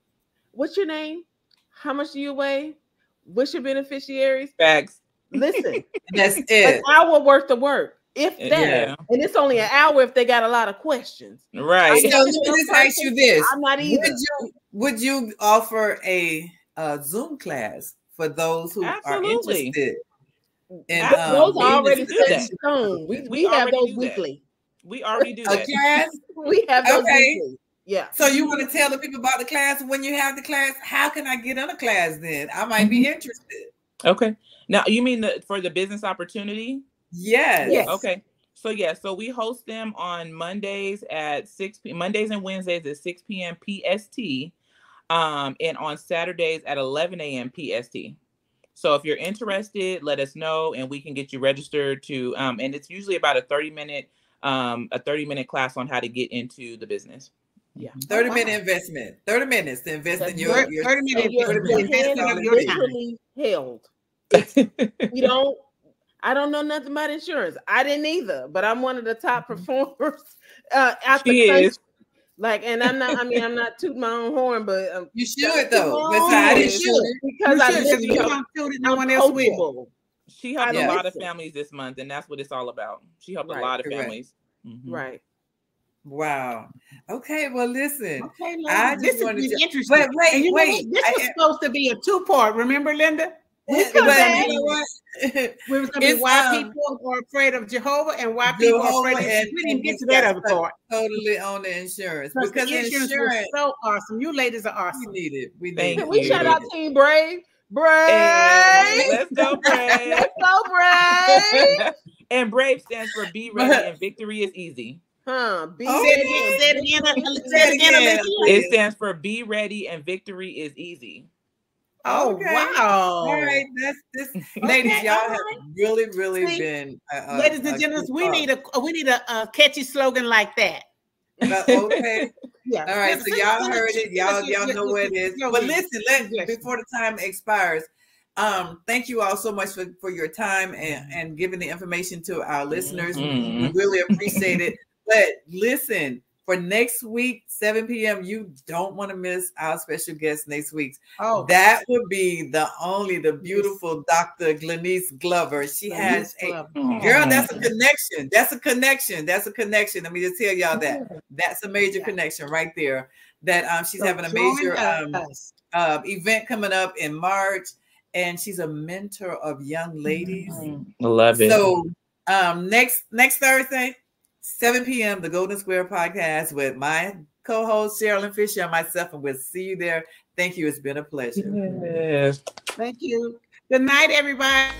what's your name? How much do you weigh? What's your beneficiaries? Facts. Listen, (laughs) That's it. an it. hour worth of work, if Uh, that. yeah. And it's only an hour if they got a lot of questions. Right. So let me just ask you this: I'm not either. Would you would you offer a, uh Zoom class for those who Absolutely. are interested? In, Ab- um, those are already to do set in that. stone. We, We we, have those do that. weekly. We already do a that. class. (laughs) We have those Okay. weekly. Yeah. So you want to tell the people about the class when you have the class? How can I get on a class then? I might be interested. Okay. Now you mean the for the business opportunity? Yes. Yes. Okay. So yeah, so we host them on Mondays at 6 p. Mondays and Wednesdays at 6 p.m. PST. Um, and on Saturdays at 11 a.m. PST. So if you're interested, let us know and we can get you registered to um, and it's usually about a 30 minute um a 30 minute class on how to get into the business. Yeah. 30 Wow. minute investment. 30 minutes to invest in your, Thirty your 30 minutes. And your, Thirty your minutes. hand That's is all your time. literally held. We don't. I don't know nothing about insurance. I didn't either, but I'm one of the top performers (laughs) uh, out the She country. is. Like, and I'm not. I mean, I'm not tooting my own horn, but um, You should though. That's how I didn't should. because You I should, live you don't do it, no one else will. She helped Yeah. a lot of families this month, and that's what it's all about. She helped Right, a lot of correct. families. Mhm. Right. Wow. Okay. Well, listen. Okay, Linda, I just this is wanted to- interesting. Wait, wait, and you know wait. what? This I- was supposed to be a two-part. Remember, Linda? We But you know what? (laughs) Gonna be It's, why um, people are afraid of Jehovah and why people are afraid of and- we didn't get to that other part. totally on the insurance Because because the the insurance, insurance was so awesome. You ladies are awesome. we awesome. need it. We need Thank it. We you. shout out Team Brave? Brave. Hey, let's go, (laughs) Brave. Let's go, Brave. (laughs) and Brave stands for be ready and victory is easy. Huh? Be Oh, ready. it again. uh, Say Say it it again. again. Alicia. It stands for be ready and victory is easy. Oh Okay. wow! All right, that's this, (laughs) ladies. Y'all all have really, really See, been. Uh, uh, Ladies and uh, gentlemen, we talk. need a we need a, a catchy slogan like that. Uh, (laughs) okay. Yeah. All right, so y'all heard it. Y'all, y'all know your- where it is. But listen, let before the time expires. Um, thank you all so much for, for your time and, and giving the information to our listeners. Mhm. We really appreciate it. But listen, for next week, 7 p.m., you don't want to miss our special guest next week. Oh, That would be the only the beautiful Dr. Glenice Glover. She has a Girl, that's a connection. That's a connection. That's a connection. Let me just tell y'all that. That's a major Yeah. connection right there. That um she's So having a major um uh, event coming up in March, and she's a mentor of young ladies. Love it. So um next next Thursday, 7 p.m. the Golden Square podcast with my co-host Sherilyn Fisher and myself, and we'll see you there. Thank you. It's been a pleasure. yes. Thank you. Good night, everybody.